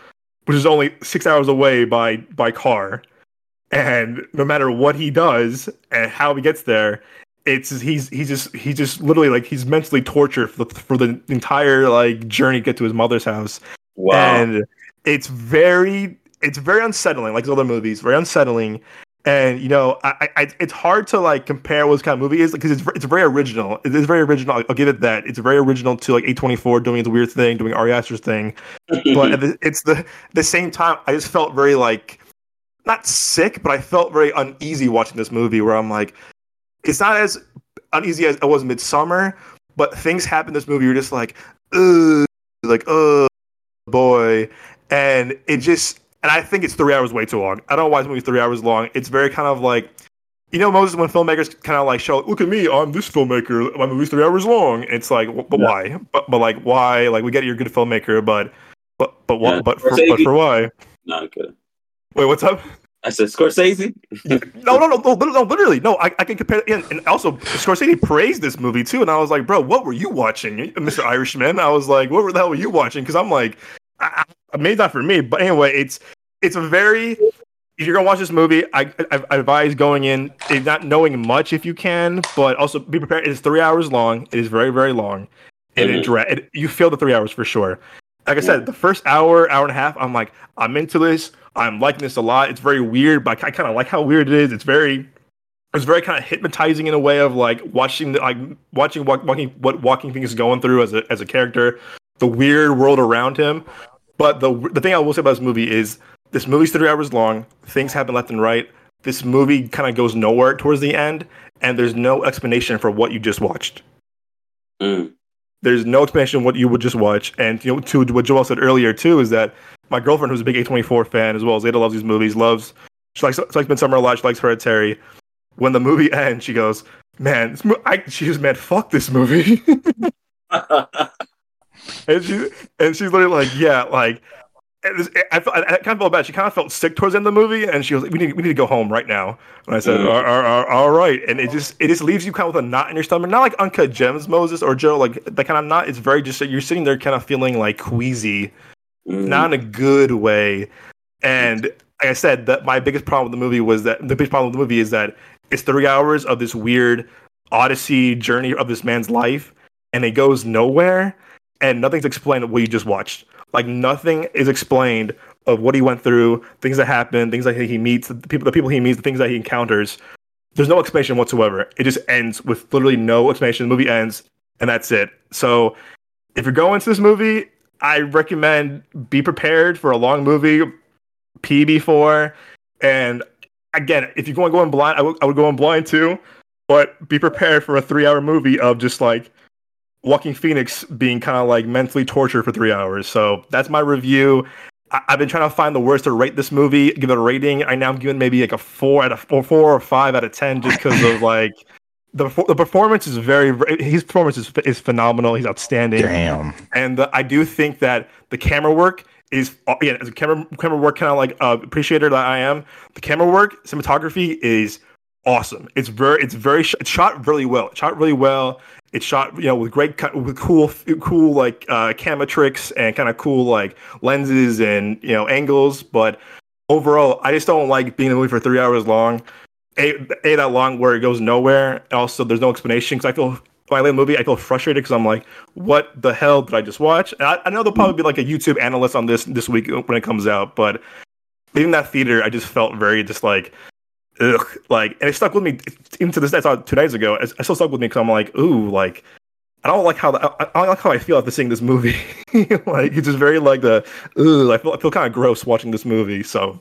which is only six hours away by by car. And no matter what he does and how he gets there, it's he's he's just he's just literally like he's mentally tortured for the, for the entire like journey to get to his mother's house. Wow. And it's very it's very unsettling, like his other movies, very unsettling. And you know, I, I it's hard to like compare what this kind of movie is because it's it's very original. It is very original. I'll, give it that. It's very original to like A24 doing its weird thing, doing Ari Aster's thing. But at the, it's the the same time, I just felt very like not sick, but I felt very uneasy watching this movie. Where I'm like, it's not as uneasy as it was Midsommar, but things happen in this movie. You're just like, ugh, like, oh boy, and it just and I think it's three hours way too long. I don't know why this movie's three hours long. It's very kind of like, you know, Moses when filmmakers kind of like show, look at me, I'm this filmmaker. My movie's three hours long. It's like, but Yeah. why? But but like why? Like we get you're a good filmmaker, but but but what? Yeah. But for but for why? Not good. Wait, what's up? I said Scorsese. No, no, no, no, no, no, literally, no. I, I can compare, and, and also Scorsese praised this movie too, and I was like, bro, what were you watching, Mr. Irishman? I was like, what the hell were you watching? Because I'm like, I, maybe not for me, but anyway, it's it's a very. If you're gonna watch this movie, I, I, I advise going in eh, not knowing much if you can, but also be prepared. It is three hours long. It is very, very long, and it, Mhm. dra- it you feel the three hours for sure. Like I said, the first hour, hour and a half, I'm like, I'm into this. I'm liking this a lot. It's very weird, but I kind of like how weird it is. It's very, it's very kind of hypnotizing in a way of like watching the like watching what walking what Joaquin Phoenix is going through as a as a character, the weird world around him. But the the thing I will say about this movie is this movie's three hours long. Things happen left and right. This movie kind of goes nowhere towards the end, and there's no explanation for what you just watched. Mm. There's no explanation what you would just watch. And you know, to what Joel said earlier too, is that my girlfriend, who's a big A24 fan as well as Ada, loves these movies. Loves she likes she likes Midsommar a lot. She likes Hereditary. When the movie ends, she goes, "Man, this mo- I, she goes, man, fuck this movie." and she and she's literally like, "Yeah, like." this- I, felt, I kind of felt bad. She kind of felt sick towards the end of the movie, and she was like, "We need, we need to go home right now." And I said, Mm. "All- all- all- "All right." And it just, it just leaves you kind of with a knot in your stomach. Not like uncut gems, Moses or Joe, like that kind of knot. It's very just you're sitting there, kind of feeling like queasy, Mm. not in a good way. And like I said, that my biggest problem with the movie was that the biggest problem with the movie is that it's three hours of this weird odyssey journey of this man's life, and it goes nowhere, and nothing's explained of what you just watched. Like nothing is explained of what he went through, things that happen, things that he meets, the people, the people he meets, the things that he encounters. There's no explanation whatsoever. It just ends with literally no explanation. The movie ends, and that's it. So, if you're going to this movie, I recommend be prepared for a long movie, pee before, and again, if you're going going blind, I would, I would go in blind too, but be prepared for a three hour movie of just like Joaquin Phoenix being kind of like mentally tortured for three hours. So that's my review. I- I've been trying to find the words to rate this movie, give it a rating. I now I'm giving maybe like a four out of four, four or five out of ten, just because of like the the performance is very, his performance is is phenomenal. He's outstanding Damn. and uh, I do think that the camera work is uh, yeah, as a camera camera work kind of like uh, appreciator that I am. The camera work, cinematography is awesome. It's very it's very sh- it's shot really well. It's shot really well. It's shot you know with great cut with cool cool like uh, camera tricks and kind of cool like lenses and you know angles. But overall, I just don't like being in a movie for three hours long. A, a that long where it goes nowhere. Also, there's no explanation because I feel when I leave a movie, I feel frustrated because I'm like, what the hell did I just watch? I, I know there'll probably be like a YouTube analyst on this this week when it comes out, but leaving that theater, I just felt very just like, ugh, like, and it stuck with me even to this day. I saw two days ago. It, it still stuck with me because I'm like, ooh, like, I don't like how the, I, I don't like how I feel after seeing this movie. like, it's just very like the, ooh, I feel I feel kind of gross watching this movie. So.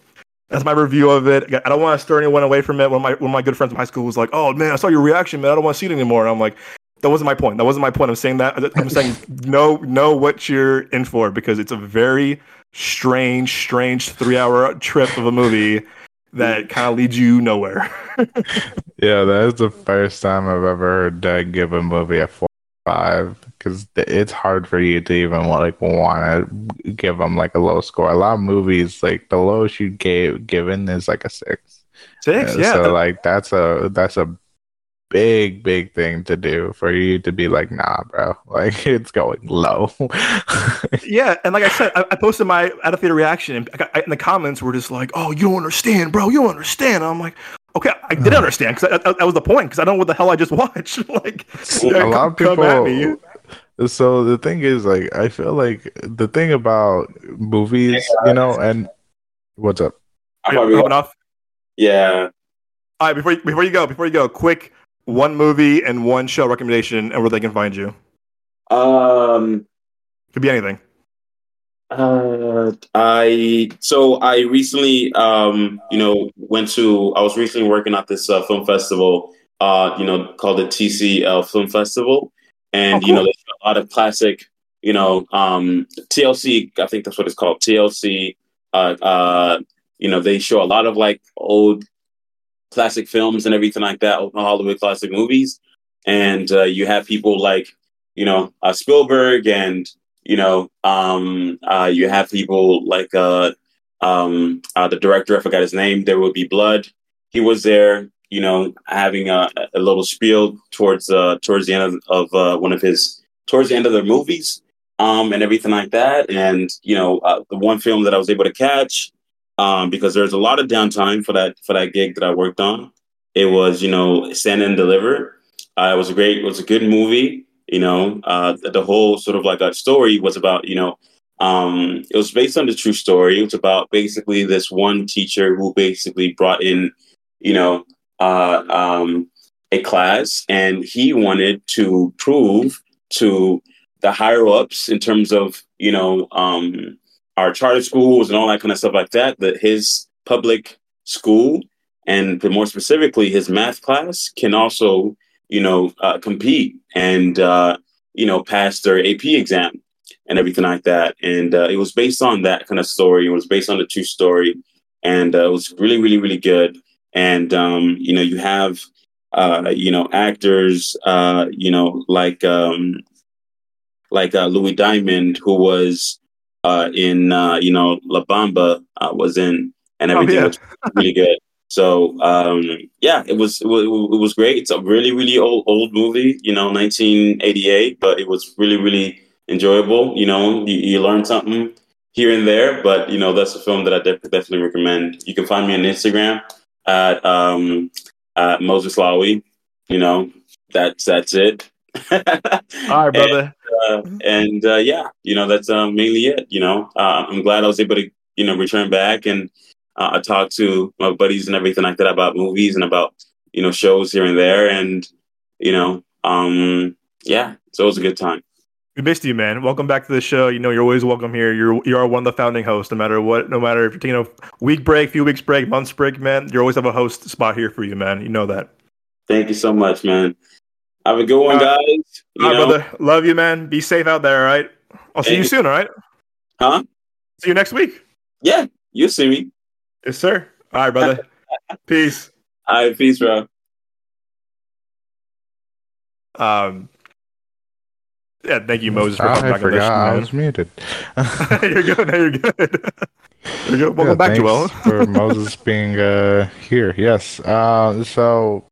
That's my review of it. I don't want to stir anyone away from it. One of my one of my good friends from high school was like, "Oh man, I saw your reaction, man. I don't want to see it anymore." And I'm like, that wasn't my point. That wasn't my point. I'm saying that. I'm saying know know what you're in for because it's a very strange, strange three hour trip of a movie that kind of leads you nowhere. Yeah, that is the first time I've ever heard Doug give a movie a four or five because it's hard for you to even like want to give them like a low score. A lot of movies, like the lowest you gave given is like a six. Six, Uh, yeah. So like that's a that's a big big thing to do for you to be like, nah, bro, like it's going low. Yeah, and like I said, I, I posted my out of theater reaction, and I got, I, in the comments were just like, "Oh, you don't understand, bro. You don't understand." And I'm like, "Okay, I did uh-huh. understand because that, that was the point because I don't know what the hell I just watched." like, a yeah, lot of come- come at me. people. So the thing is, like, I feel like the thing about movies, you know, and what's up? I'm Yeah, coming off. yeah. All right, before you, before you go, before you go, quick one movie and one show recommendation, and where they can find you. Um. Could be anything. Uh, I so I recently, um, you know, went to. I was recently working at this uh, film festival, uh, you know, called the TCL Film Festival, and Oh, you know, there's a lot of classic, you know, um, TLC. I think that's what it's called, TLC. Uh, uh, you know, they show a lot of like old classic films and everything like that, Hollywood classic movies, and uh, you have people like, you know, uh, Spielberg and you know um uh you have people like uh um uh the director i forgot his name there will be blood. He was there you know having a, a little spiel towards uh towards the end of, of one of his towards the end of their movies um and everything like that. And you know the one film that i was able to catch um because there's a lot of downtime for that for that gig that i worked on. It was you know Stand and Deliver. Uh, it was a great it was a good movie you know. Uh the, whole sort of like a story was about you know um it was based on the true story. It was about basically this one teacher who basically brought in you know uh um a class and he wanted to prove to the higher ups in terms of you know um our charter schools and all that kind of stuff like that that his public school and more specifically his math class can also you know, uh, compete and, uh, you know, pass their AP exam and everything like that. And uh, it was based on that kind of story. It was based on the true story. And uh, it was really, really, really good. And, um, you know, you have, uh, you know, actors, uh, you know, like, um, like Louis Diamond, who was uh, in, uh, you know, La Bamba uh, was in, and everything yeah. was really good. So um, yeah, it was it was it was great. It's a really really old old movie, you know, 1988, but it was really really enjoyable. You know, you, you learn something here and there, but you know that's a film that I def- definitely recommend. You can find me on Instagram at um, at Moses Lawi. You know, that's that's it. All right, brother. uh, and uh, yeah, you know that's uh, mainly it. You know, uh, I'm glad I was able to you know return back and uh, I talked to my buddies and everything like that about movies and about you know shows here and there, and you know, um, yeah, so it was a good time. We missed you, man. Welcome back to the show. You know you're always welcome here. You're you are one of the founding hosts, no matter what. No matter if you're taking a week break, few weeks break, months break, man. You always have a host spot here for you, man. You know that. Thank you so much, man. Have a good one, guys. You all right, know, brother. Love you, man. Be safe out there. All right. I'll see you soon. All right. huh? See you next week. Yeah, you see me. Yes, sir. All right, brother. Peace. All right, peace, bro. Um. Yeah, thank you, Moses, for coming I back on the forgot I was muted. you're good. No, you're good. you're good. Welcome Yeah, back, thanks Joel. for Moses being uh, here. Yes. Uh, so,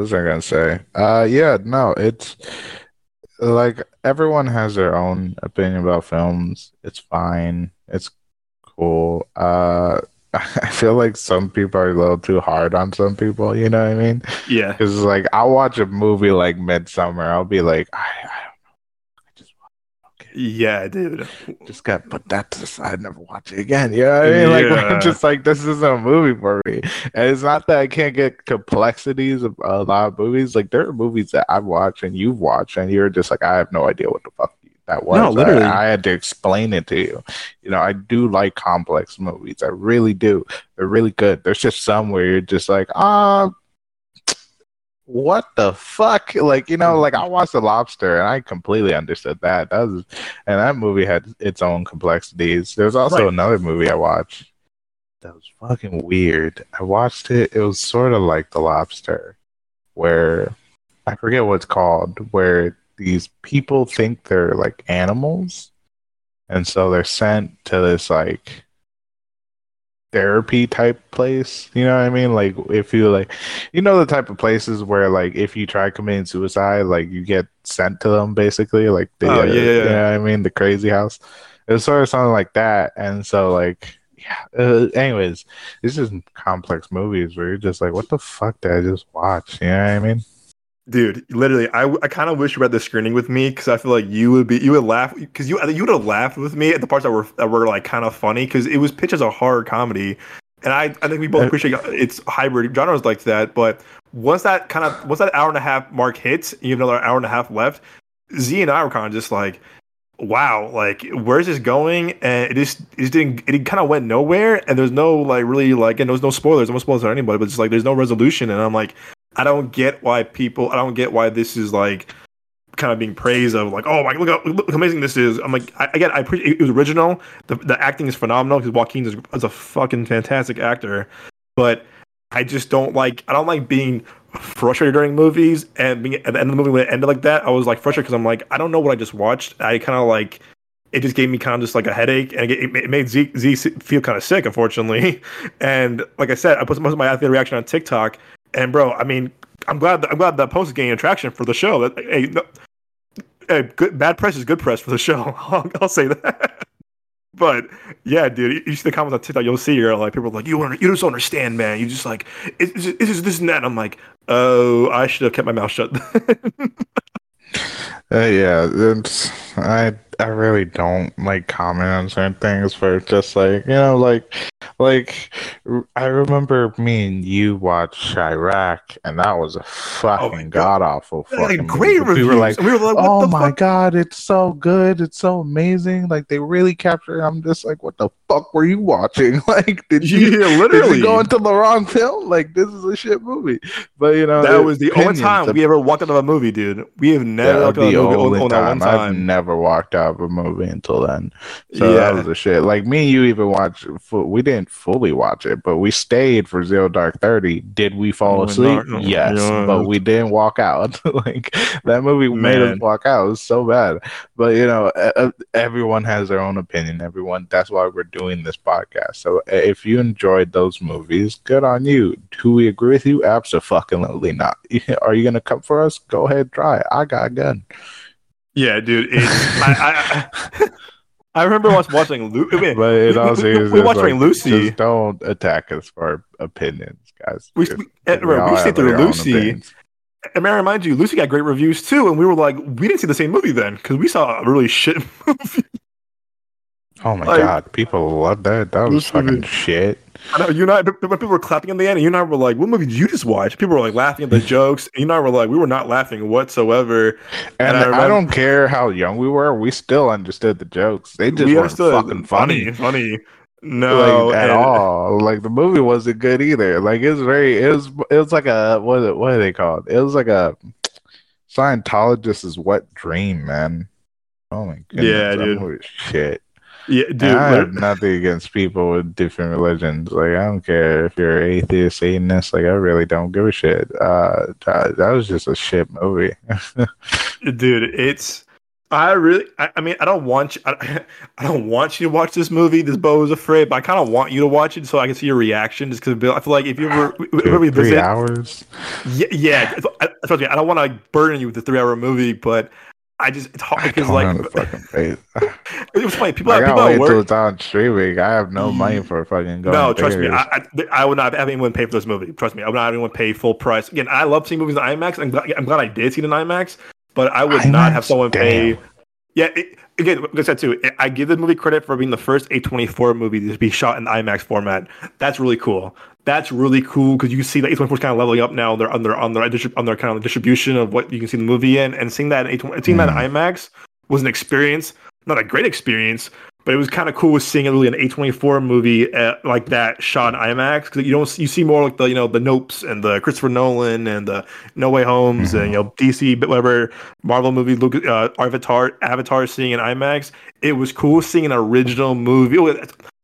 what was I gonna say? Uh, yeah, no, it's like everyone has their own opinion about films. It's fine. It's cool. Uh, I feel like some people are a little too hard on some people. You know what I mean? Yeah. Because like I'll watch a movie like Midsommar, I'll be like, I, I don't know, I just okay Yeah, dude. just got put that to the side, never watch it again. You know what I mean? Like Yeah. I'm just like this isn't a movie for me. And it's not that I can't get complexities of a lot of movies. Like there are movies that I've watched and you've watched, and you're just like, I have no idea what the fuck that was. No, literally. I, I had to explain it to you. You know, I do like complex movies. I really do. They're really good. There's just some where you're just like, ah. What the fuck? Like, you know, like I mm-hmm. watched The Lobster and I completely understood that. That was, and that movie had its own complexities. There's also Right. another movie I watched that was fucking weird. I watched it. It was sort of like The Lobster, where I forget what it's called, where these people think they're like animals, and so they're sent to this like therapy type place. You know what I mean? Like if you like, you know the type of places where like if you try committing suicide, like you get sent to them basically. Like the Oh, uh, yeah, yeah, you know I mean? The crazy house. It was sort of something like that, and so like. Yeah. Uh, anyways, it's just complex movies where you're just like, what the fuck did I just watch? You know what I mean? Dude, literally, I, I kind of wish you read the screening with me because I feel like you would be you would laugh because you you would have laughed with me at the parts that were that were like kind of funny because it was pitched as a horror comedy, and I I think we both Uh, appreciate it's hybrid genres like that. But once that kind of once that hour and a half mark hits, you have another hour and a half left. Z and I were kind of just like, wow, like where's this going? And it just it just didn't it kind of went nowhere. And there's no like really like and there's no spoilers, no spoilers for anybody, but it's like there's no resolution. And I'm like, I don't get why people I don't get why this is like kind of being praised of like, oh my look how, look how amazing this is. I'm like, I, again, I appreciate it was original. The the acting is phenomenal because Joaquin is, is a fucking fantastic actor, but I just don't like I don't like being frustrated during movies and being at the end of the movie when it ended like that. I was like frustrated because I'm like I don't know what I just watched. I kind of like it just gave me kind of just like a headache and it, made Z, Z feel kind of sick, unfortunately. And like I said, I put most of my athlete reaction on TikTok. And bro, I mean, I'm glad I'm glad that post is gaining attraction for the show. That hey, no, hey good bad press is good press for the show. I'll, I'll say that. But yeah, dude, you- see the comments on TikTok, you'll see you're like people are like, you you just don't understand, man. You just like it's it's this and that. I'm like, oh, I should have kept my mouth shut. Uh, yeah, it's, I I really don't like comment on certain things it's just like you know like like I remember me and you watched Chi-Raq and that was a oh fucking God. god awful fucking great movie. We were like, we were like, oh my fuck? god, it's so good, it's so amazing. Like they really captured. I'm just like, what the fuck were you watching? Like, did you Yeah, did literally. you go into the wrong film? Like this is a shit movie. But you know that was the only time we ever walked out of a movie, dude. We have never yeah, walked out of a movie on, on that one time. I've time. Never walked out of a movie until then. So that was the shit. Like me and you even watched. We didn't fully watch it, but we stayed for Zero Dark Thirty. Did we fall Oh, asleep? yes, yeah. but we didn't walk out. like that movie made us walk out. It was so bad. But you know, everyone has their own opinion. Everyone. That's why we're doing this podcast. So if you enjoyed those movies, good on you. Do we agree with you? Absolutely not. Are you gonna come for us? Go ahead, try. I got a gun. Yeah, dude. It's, I, I, I remember once watching Lu- wait, But in all we- we- seriousness, we watched like, during Lucy. Just don't attack us for opinions, guys. We- Just- we- and eh, we right, we stayed have through Lucy. And may I remind you, Lucy got great reviews too, and we were like, we didn't see the same movie then because we saw a really shit movie. Oh my Like- god, people love that. That was fucking was- shit. I know you and I, when people were clapping in the end, and you and I were like, "What movie did you just watch?" People were like laughing at the jokes, and you and I were like, "We were not laughing whatsoever." And, And I I, don't care how young we were, we still understood the jokes. They just we weren't fucking funny. funny. No, like, at and- all. Like the movie wasn't good either. Like it was very it was it was like a what are- what are they called? It was like a Scientologist's wet dream, man. Oh my god! Yeah, dude. shit. Yeah, dude. And I have nothing against people with different religions. Like I don't care if you're atheist, Satanist. Like I really don't give a shit. Uh, that, that was just a shit movie. dude it's i really i, I mean i don't want you I, I don't want you to watch this movie this Beau is afraid but i kind of want you to watch it so i can see your reaction just because i feel like if you ever if you ever Dude, three hours. yeah, yeah I, trust me, I don't want to burden you with the three hour movie but i just it's hard because like fucking face. it was funny people I gotta people wait work it's on streaming. I have no money mm. for a fucking going. no, trust me. I, I, I would not have anyone pay for this movie. Trust me, I would not have anyone pay full price. Again, I love seeing movies in IMAX. I'm glad, I'm glad I did see it in IMAX, but I would not have IMAX? someone pay. Yeah, it, again, like I said too, I give the movie credit for being the first A24 movie to be shot in IMAX format. That's really cool. That's really cool because you see that A24 is kind of leveling up now. They're on their on their on their kind of distribution of what you can see the movie in, and seeing that in A20, seeing that in Mm. IMAX was an experience. Not a great experience, but it was kind of cool seeing really an A24 movie uh, like that shot in IMAX because you don't you see more like the you know the Nopes and the Christopher Nolan and the No Way Homes and you know DC whatever Marvel movie Luke uh, Avatar Avatar seeing in IMAX. It was cool seeing an original movie.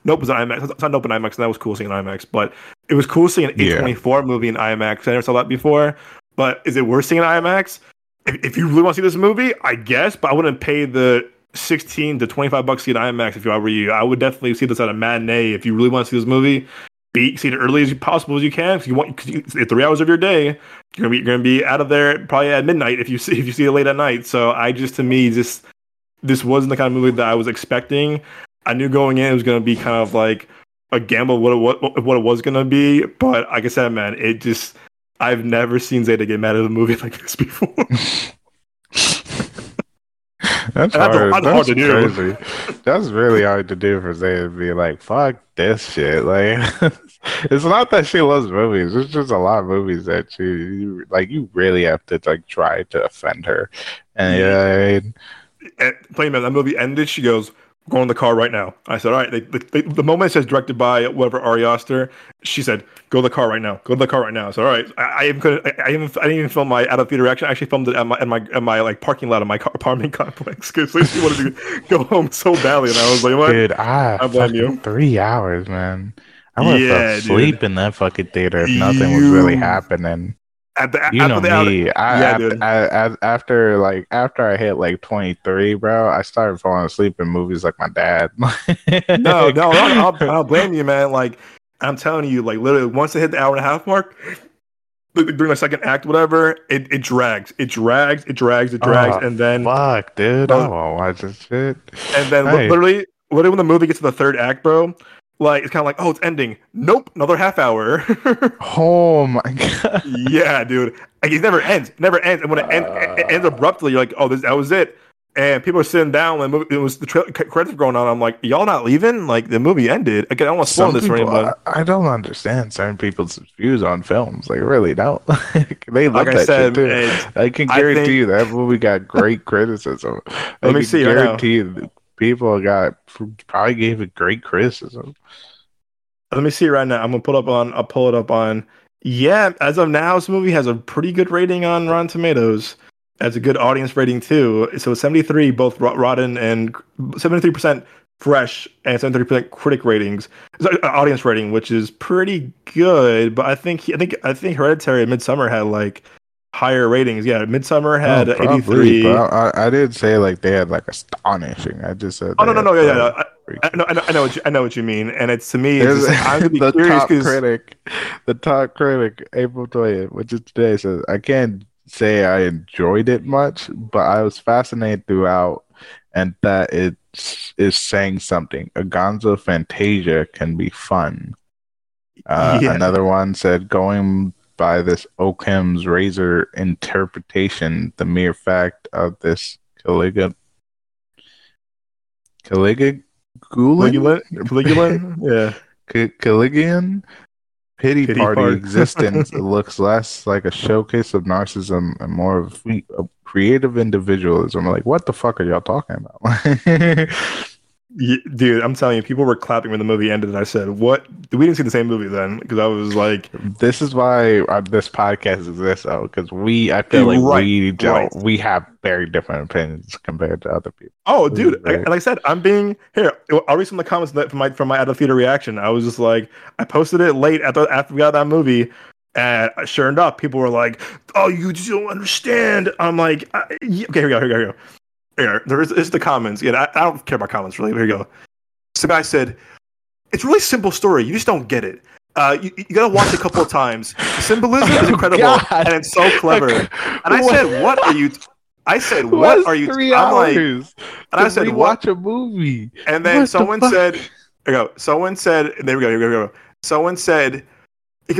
Nope was an IMAX. It's not Nope in IMAX, and that was cool seeing an IMAX. But it was cool seeing an Yeah. A24 movie in IMAX. I never saw that before. But is it worth seeing in IMAX? If, if you really want to see this movie, I guess, but I wouldn't pay the 16 to 25 bucks to see an IMAX if I were you. I would definitely see this at a matinee if you really want to see this movie. Be see it early as possible as you can. If you want, cause you, it's three hours of your day. You're gonna be you're gonna be out of there probably at midnight if you see if you see it late at night. So I just to me just this wasn't the kind of movie that I was expecting. I knew going in it was gonna be kind of like a gamble what it, what, what it was gonna be, but like I said, man, it just I've never seen Zeta get mad at a movie like this before. That's That's hard. hard That's to do. That's really hard to do for Zay to be like, "Fuck this shit." Like, it's not that she loves movies. It's just a lot of movies that she you, like. You really have to like try to offend her, and yeah, and playing that movie ended, she goes, "Go in the car right now." I said, "All right." They, they, the moment it says directed by whatever Ari Aster, she said, "Go to the car right now. Go to the car right now." Said, "All right." I, I even couldn't. I, I even I didn't even film my out of theater reaction. I actually filmed it at my at my at my like parking lot of my car, apartment complex because she wanted to go home so badly, and I was like, "What?" dude, I, I blame you. three hours, man. I would have Yeah, fell dude. in that fucking theater if nothing was really happening. At the, You after know the me. I, Yeah, after, dude. I, I- after like after I hit like twenty three, bro, I started falling asleep in movies like my dad. no, no, I'll, I'll, I'll blame you, man. Like I'm telling you, like literally, once they hit the hour and a half mark, during the second act, whatever, it, it drags, it drags, it drags, it drags, Oh, and then Fuck, dude. Bro. I won't watch this shit. and then Hey. literally, literally when the movie gets to the third act, bro, like it's kind of like, oh, it's ending. Nope, another half hour. Oh my god. yeah, dude, like, it never ends, it never ends, and when it, end, it ends abruptly, you're like, oh, this that was it. And people are sitting down, and it was the tra- credits were going on. I'm like, y'all not leaving? Like the movie ended. Again, I don't want to spoil this for anyone. I, I don't understand certain people's views on films. Like, really don't. they love Like I that said, shit too. I can I guarantee think- you that movie got great criticism. I Let me see right guarantee you that people got probably gave it great criticism. Let me see right now. I'm gonna pull up on. I'll pull it up on. Yeah, as of now, this movie has a pretty good rating on Rotten Tomatoes. Has a good audience rating too. So 73 both rotten and 73 percent fresh and 73 percent critic ratings. So, uh, audience rating, which is pretty good. But I think I think I think Hereditary and Midsommar had like higher ratings. Yeah, Midsommar had Oh, probably, 83. I, I didn't say like they had like astonishing. I just said Oh no no no yeah yeah. I, I know, I know I know what you, I know what you mean, and it's to me. It's just, I'm the top 'cause- critic, the top critic, April 20th, which is today, says, I can't say I enjoyed it much, but I was fascinated throughout, and that it is saying something. A Gonzo Fantasia can be fun. Uh, Yeah. Another one said, going by this Occam's razor interpretation, the mere fact of this Caligula. Caligula? Caligula, Caligula, yeah. Ca- Caligian pity, Pity party party. existence looks less like a showcase of narcissism and more of a creative individualism. Like, what the fuck are y'all talking about? Yeah, dude, I'm telling you, people were clapping when the movie ended, and I said, "What? We didn't see the same movie then?" Because I was like, this is why uh, this podcast exists, though, because we, I feel like Right, we don't, right. we have very different opinions compared to other people. "Oh, dude!" Right. Like, like I said, I'm being here. I'll read some of the comments that- from my from my out of theater reaction. I was just like, I posted it late after after we got that movie, and sure enough, people were like, "Oh, you just don't understand." I'm like, "Okay, here we go. Here we go. Here we go." Here, there is, is the comments. Yeah, I, I don't care about comments really. Here you go. Some guy said, "It's a really simple story. You just don't get it. Uh, you, you gotta watch it a couple of times. The symbolism is incredible, God. and it's so clever." And I said, "What are you?" I said, "What are you?" Three I'm like, and I said, "Watch a movie. And then What someone fuck? said, "Here we go." Someone said, "There we go. Here we go." Someone said,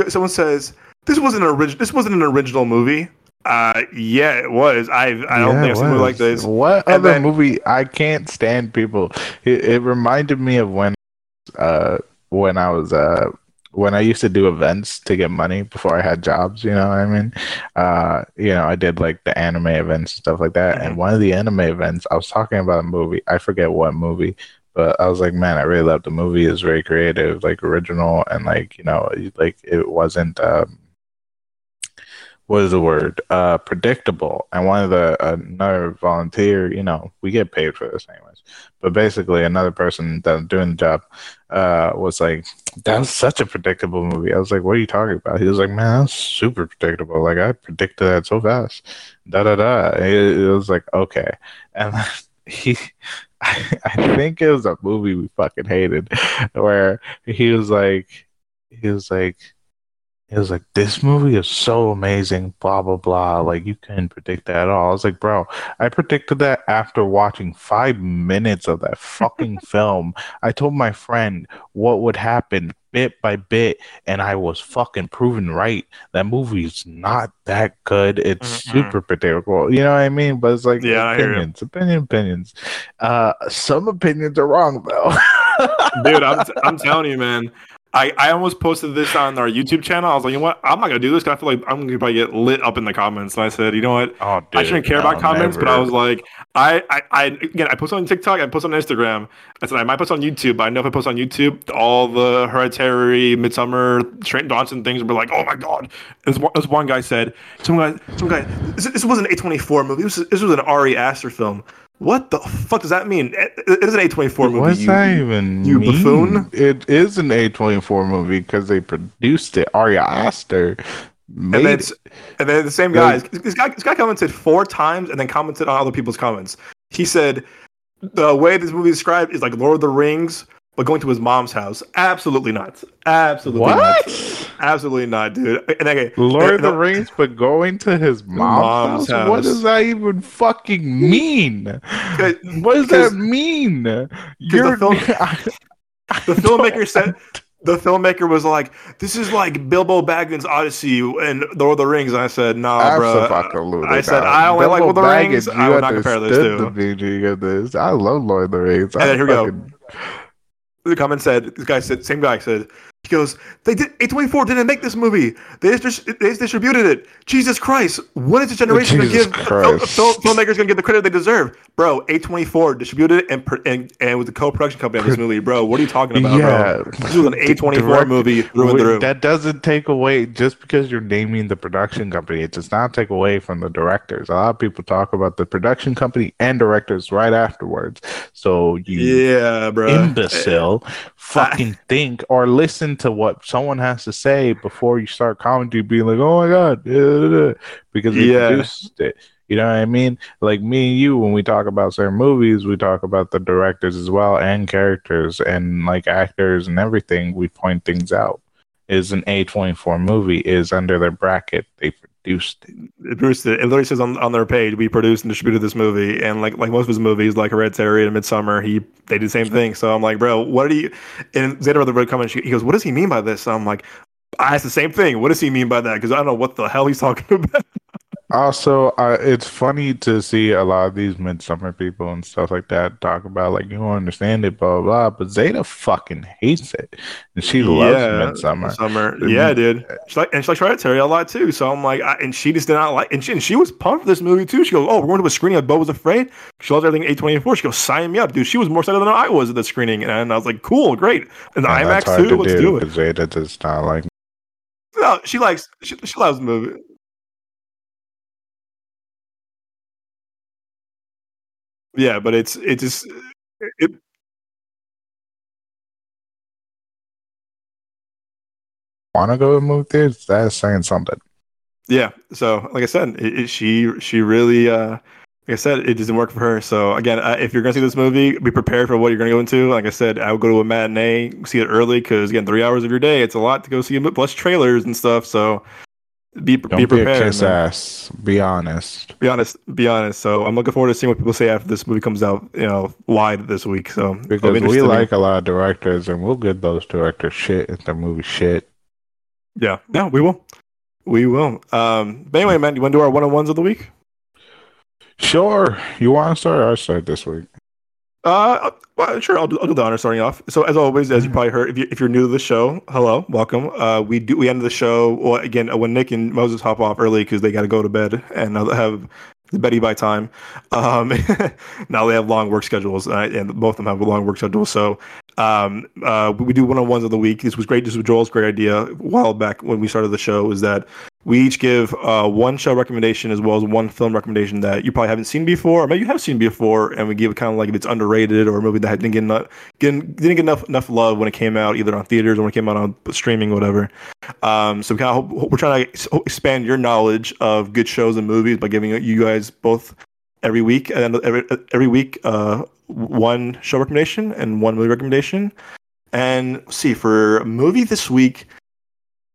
"Someone says this wasn't an original. This wasn't an original movie." Uh, yeah, it was. I I don't Yeah, think I've seen a movie like this. What And other then- movie? I can't stand people. It, it reminded me of when, uh, when I was uh, when I used to do events to get money before I had jobs. You know what I mean? Uh, you know, I did like the anime events and stuff like that. Mm-hmm. And one of the anime events, I was talking about a movie. I forget what movie, But I was like, man, I really love the movie. It's very creative, like original, and like you know, like it wasn't. Um, what is the word? Uh, predictable. And one of the another volunteer, you know, we get paid for this anyways. But basically, another person that was doing the job uh, was like, "That was such a predictable movie." I was like, "What are you talking about?" He was like, "Man, that's super predictable. Like I predicted that so fast." Da da da. It, it was like okay, and he. I, I think it was a movie we fucking hated, where he was like, he was like, it was like this movie is so amazing, blah blah blah. Like you couldn't predict that at all. I was like, bro, I predicted that after watching five minutes of that fucking film. I told my friend what would happen bit by bit, and I was fucking proven right. That movie's not that good. It's Mm-mm. super predictable. You know what I mean? But it's like Yeah, I hear you. opinions, opinion, opinions. Uh, some opinions are wrong though. dude i'm, I'm telling you man I, I almost posted this on our YouTube channel. I was like, you know what? I'm not gonna do this because I feel like I'm gonna probably get lit up in the comments. And I said, you know what? Oh, I shouldn't dude, care about no, comments, but I was like, I, I, I again, I post on TikTok, I post on Instagram. I said I might post on YouTube, but I know if I post on YouTube, all the Hereditary, Midsommar, Trent Johnson things will be like, oh my god. As one, as one guy said, some guy, some guy, this, this wasn't an A24 movie. This was, this was an Ari Aster film. What the fuck does that mean? It, it is an A24 movie. What's you- that even you mean? buffoon? It is an A24 movie because they produced it. Ari Aster made And then, it. and then the same guy, this guy, this guy commented four times and then commented on other people's comments. He said the way this movie is described is like Lord of the Rings, but going to his mom's house. Absolutely not. Absolutely not. What? Absolutely not, dude. And okay, Lord of the Rings, but going to his Mom's mom's, house? What does that even fucking mean? What does that mean? You're film- I- I The filmmaker said the filmmaker was like, "This is like Bilbo Baggins' Odyssey and Lord of the Rings." And I said, "Nah, bro." I said. I only like Lord of the Rings. Baggins, I you would not compare understood two. the meaning of this. I love Lord of the Rings. And then I here we go. The comment said, "This guy said, same guy said." He goes, "They did A24 didn't make this movie. They just they distributed it. Jesus Christ, when is this generation gonna Jesus give Christ. fil- filmmakers gonna get the credit they deserve, bro? A24 distributed it and and and was the co-production company on this movie, bro. What are you talking about, Yeah. bro? This was an A24 Direct- movie Wait. That doesn't take away just because you're naming the production company. It does not take away from the directors. A lot of people talk about the production company and directors right afterwards. So you yeah, bro. imbecile fucking think or listen to what someone has to say before you start commenting, being like, "Oh my god," da, da, da," because we Yeah. produced it. You know what I mean? Like me and you, when we talk about certain movies, we talk about the directors as well and characters and like actors and everything. We point things out. Is an A twenty four movie is under their bracket. They produced produced it. It literally says on, on their page, we produced and distributed this movie. And like like most of his movies, like Hereditary and Midsommar, he they did the same thing. So I'm like, bro, what do you? And Zeta the red comment, he goes, what does he mean by this? I'm like, I asked the same thing. What does he mean by that? Because I don't know what the hell he's talking about. Also, uh, it's funny to see a lot of these Midsommar people and stuff like that talk about like you don't understand it, blah blah. blah. But Zeta fucking hates it, and she loves Midsommar. Summer. Yeah, dude. She like and she likes Hereditary a lot too. So I'm like, I, and she just did not like, and she, and she was pumped for this movie too. She goes, oh, we're going to a screening of Beau was Afraid. She loves everything A24. She goes, sign me up, dude. She was more excited than I was at the screening, and I was like, cool, great. And the And IMAX too. to Let's do do it. Zeta does not like. No, she likes she, she loves the movie. Yeah, but it's it just it, Want to go to move theaters? That's saying something. yeah. So like I said, it, it, she she really uh like I said, it doesn't work for her. So again, uh, if you're gonna see this movie, be prepared for what you're gonna go into. Like I said, I would go to a matinee, see it early, because again, three hours of your day, it's a lot to go see. a Plus trailers and stuff. So be Don't be be, a prepared. kiss man. ass. Be honest. Be honest. Be honest. So I'm looking forward to seeing what people say after this movie comes out. You know, wide this week. So be Because we like a lot of directors, and we'll give those directors shit if their movie shit. Yeah, yeah, we will. We will. Um, but anyway, man, you want to do our one on ones of the week? Sure. You want to start? I start this week. Uh, well, sure. I'll do, I'll do the honor starting off. So, as always, as you probably heard, if, you, if you're new to the show, hello, welcome. Uh, we do we end the show well again uh, when Nick and Moses hop off early because they got to go to bed and uh, have the Betty by time. Um, now they have long work schedules, uh, and both of them have a long work schedule. So um, uh, we do one on ones of the week. This was great. This was Joel's great idea a while back when we started the show. Is that we each give uh, one show recommendation as well as one film recommendation that you probably haven't seen before, or maybe you have seen before, and we give kind of like if it's underrated or a movie that didn't get enough, didn't, didn't get enough enough love when it came out, either on theaters or when it came out on streaming, whatever. Um, so we kind of hope, we're trying to expand your knowledge of good shows and movies by giving you guys both every week and every every week uh, one show recommendation and one movie recommendation. And see for movie this week.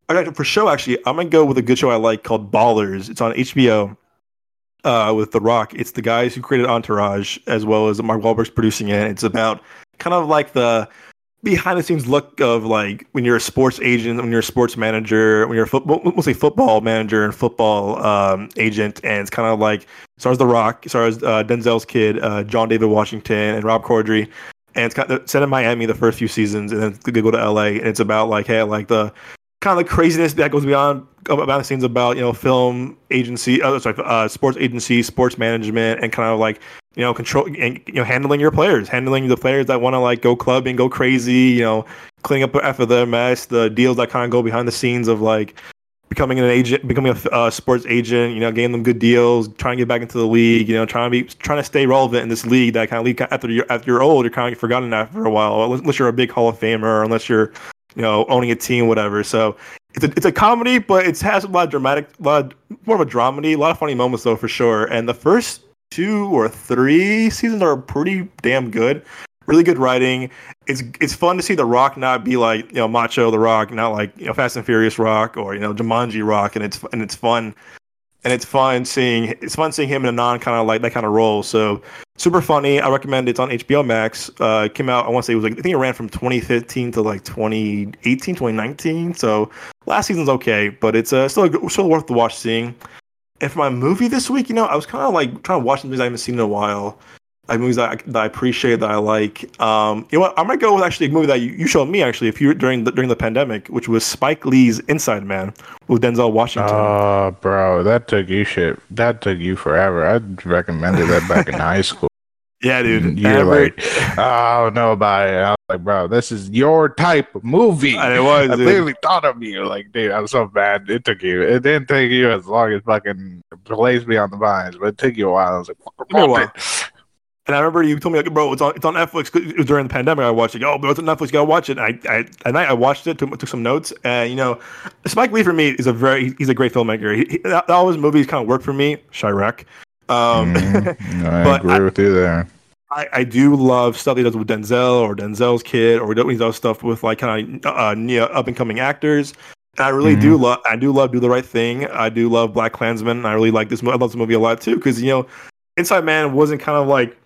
I got for show, actually, I'm gonna go with a good show I like called Ballers. It's on HBO uh, with The Rock. It's the guys who created Entourage, as well as Mark Wahlberg's producing it. It's about kind of like the behind the scenes look of like when you're a sports agent, when you're a sports manager, when you're a football, mostly football manager and football um, agent, and it's kind of like stars The Rock, stars uh, Denzel's kid, uh, John David Washington, and Rob Corddry. And it's kind of set in Miami the first few seasons, and then they go to LA, and it's about like hey, like the kind of the craziness that goes beyond about the scenes about you know film agency, uh, sorry, uh, sports agency, sports management, and kind of like you know, control and you know, handling your players, handling the players that want to like go clubbing, go crazy, you know, cleaning up after their mess, the deals that kind of go behind the scenes of like becoming an agent, becoming a uh, sports agent, you know, getting them good deals, trying to get back into the league, you know, trying to be trying to stay relevant in this league that kind of league after you're after you're old, you're kind of forgotten after a while, unless you're a big Hall of Famer, unless you're you know owning a team, whatever. So it's a, it's a comedy, but it has a lot of dramatic, a lot of, more of a dramedy, a lot of funny moments though for sure. And the first two or three seasons are pretty damn good. Really good writing. It's it's fun to see The Rock not be like you know Macho The Rock, not like you know Fast and Furious Rock or you know Jumanji Rock, and it's and it's fun, and it's fun seeing it's fun seeing him in a non kind of like that kind of role. So super funny. I recommend it. It's on HBO Max. Uh, it came out I want to say it was like I think it ran from 2015 to like 2018, 2019. So last season's okay, but it's uh, still still worth the watch seeing. And for my movie this week, you know, I was kind of like trying to watch the things I haven't seen in a while. Like movies that I, that I appreciate that I like. Um, you know what? I might go with actually a movie that you, you showed me actually if you during the during the pandemic, which was Spike Lee's Inside Man with Denzel Washington. Oh, uh, bro, that took you shit. That took you forever. I recommended that back in high school. Yeah, dude. You're Ever. like, oh, I don't know about it. I was like, bro, this is your type of movie. And it was. I literally thought of you. Like, dude, I'm so bad. It took you. It didn't take you as long as fucking me on the vines, but it took you a while. I was like, what? And I remember you told me, like, bro, it's on, it's on Netflix. It was during the pandemic. I watched it. Oh, bro, it's on Netflix. You gotta watch it. And I, I, at night, I watched it, took, took some notes. And, you know, Spike Lee for me is a very, he's a great filmmaker. He, he, all his movies kind of work for me. Chi-Raq. Um, mm, I agree I, with you there. I, I do love stuff he does with Denzel or Denzel's kid, or he does stuff with like kind of uh, up and coming actors. And I really mm-hmm. do love. I do love Do the Right Thing. I do love Black Klansman. I really like this. I love this movie a lot too because you know, Inside Man wasn't kind of like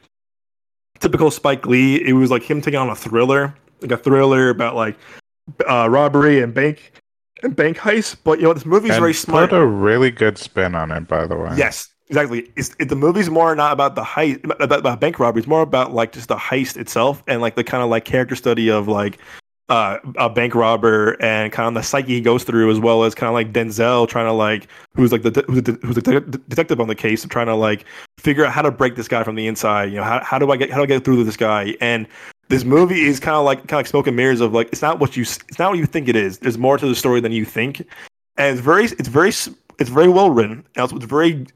typical Spike Lee. It was like him taking on a thriller, like a thriller about like uh, robbery and bank and bank heist. But you know, this movie's and very smart. Put a really good spin on it, by the way. Yes, Exactly. It's, it, the movie's more not about the heist, about, about bank robbery. It's more about like just the heist itself and like the kind of like character study of like uh, a bank robber and kind of the psyche he goes through, as well as kind of like Denzel trying to like who's like the who's the, who's the detective on the case, trying to like figure out how to break this guy from the inside. You know, how, how do I get how do I get through to this guy? And this movie is kind of like kind of like smoke and mirrors of like it's not what you it's not what you think it is. There's more to the story than you think, and it's very it's very it's very well written. It's very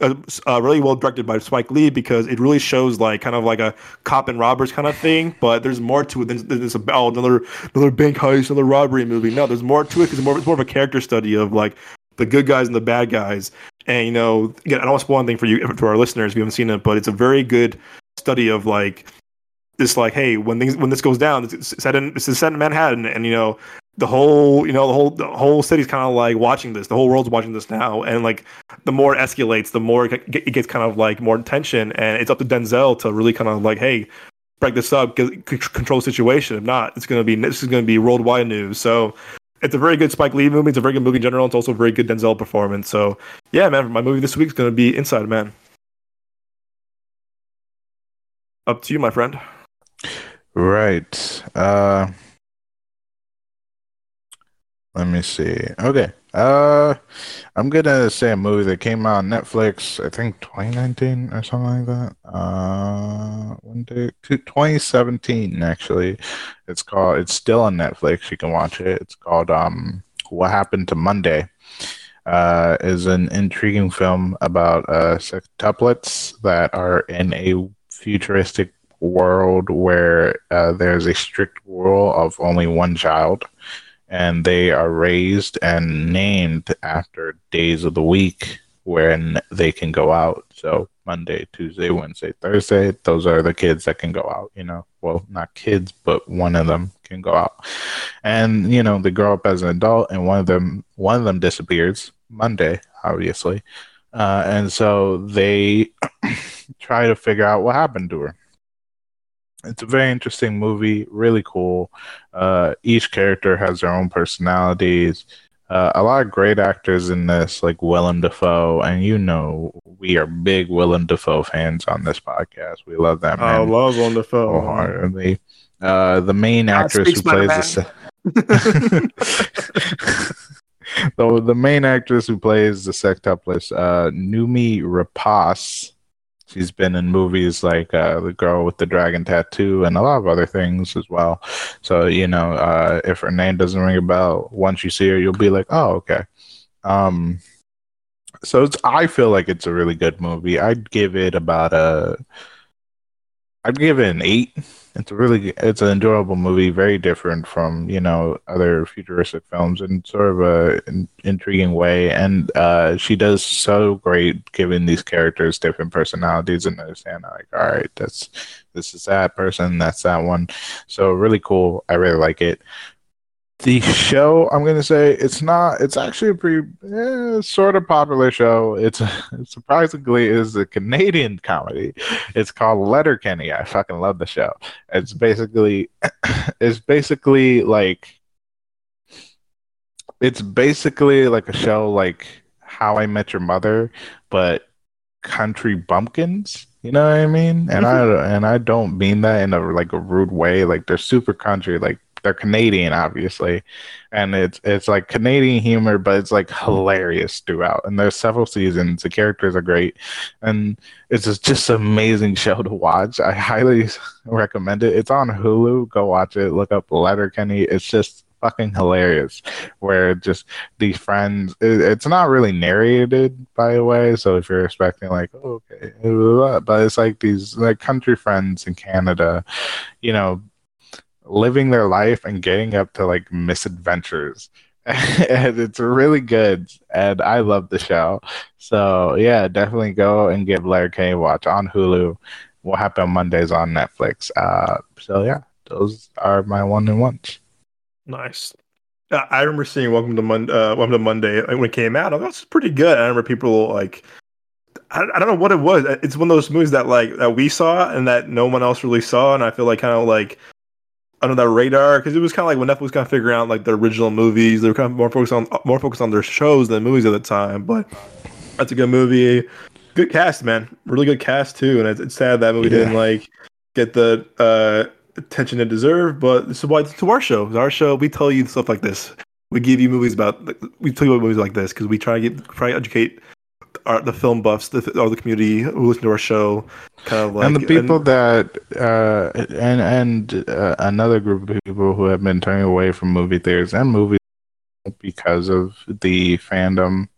uh, uh, really well directed by Spike Lee because it really shows like kind of like a cop and robbers kind of thing, but there's more to it than, this about oh, another another bank heist, another robbery movie. No, there's more to it because it's more, it's more of a character study of like the good guys and the bad guys. And you know, again, I don't want to spoil anything for you for our listeners if you haven't seen it, but it's a very good study of like this like hey when things when this goes down it's set in it's set in manhattan and you know the whole you know the whole the whole city's kind of like watching this the whole world's watching this now and like the more it escalates the more it gets kind of like more tension and it's up to denzel to really kind of like hey break this up control the situation. If not it's going to be this is going to be worldwide news. So it's a very good spike lee movie it's a very good movie in general it's also a very good denzel performance. So yeah man my movie this week is going to be inside man. Up to you my friend. Right uh let me see. Okay. Uh, I'm gonna say a movie that came out on Netflix. I think 2019 or something like that. Uh, when did 2017 actually? It's called. It's still on Netflix. You can watch it. It's called um, What Happened to Monday. Uh, is an intriguing film about uh sextuplets that are in a futuristic world where uh, there's a strict rule of only one child and they are raised and named after days of the week when they can go out. So Monday, Tuesday, Wednesday, Thursday, those are the kids that can go out, you know. Well, not kids, but one of them can go out. And, you know, they grow up as an adult and one of them one of them disappears Monday, obviously. Uh, and so they try to figure out what happened to her it's a very interesting movie, really cool. Uh, each character has their own personalities. Uh, a lot of great actors in this, like Willem Dafoe, and you know we are big Willem Dafoe fans on this podcast. We love that man. I love Willem Dafoe. Wholeheartedly. Uh, the main actress who plays the, se- the the main actress who plays the sextuplet, uh, Noomi Rapace She's been in movies like uh, The Girl with the Dragon Tattoo and a lot of other things as well. So, you know, uh, if her name doesn't ring a bell, once you see her, you'll be like, oh, okay. Um, so it's, I feel like it's a really good movie. I'd give it about a, I'd give it an eight it's a really it's an enjoyable movie, very different from you know other futuristic films in sort of a in, intriguing way. And uh, she does so great giving these characters different personalities and understand like, all right, that's this is that person, that's that one. So really cool. I really like it the show i'm gonna say it's not it's actually a pretty eh, sort of popular show. It's surprisingly is a canadian comedy. It's called Letterkenny. I fucking love the show. It's basically it's basically like it's basically like a show like how i met your mother but country bumpkins you know what i mean? And i and i don't mean that in a like a rude way. Like they're super country like they're Canadian, obviously, and it's it's like Canadian humor, but it's like hilarious throughout. And there's several seasons. The characters are great, and it's just, just an amazing show to watch. I highly recommend it. It's on Hulu. Go watch it. Look up Letterkenny. It's just fucking hilarious where just these friends it, it's not really narrated by the way so if you're expecting like oh, okay but it's like these like country friends in canada you know living their life and getting up to like misadventures. and it's really good and I love the show. So yeah, definitely go and give Letterkenny a watch on Hulu. What happened Mondays on Netflix. Uh so yeah, those are my one and ones. Nice. Uh, I remember seeing Welcome to Monday. Uh, Welcome to Monday when it came out. I was pretty good. I remember people like, I, I don't know what it was. It's one of those movies that like that we saw and that no one else really saw, and I feel like kind of like under that radar because it was kind of like when Netflix was kind of figuring out like the original movies. They were kind of more focused on more focused on their shows than movies at the time. But that's a good movie. Good cast, man. Really good cast too. And it's, it's sad that movie yeah. didn't like get the uh, attention it deserved. But this is why it's our show. It's our show. We tell you stuff like this. We give you movies about. We tell you about movies like this because we try to get try to educate our, the film buffs, the, or the community who listen to our show, kind of like, and the people and, that uh, and and uh, another group of people who have been turning away from movie theaters and movies because of the fandom,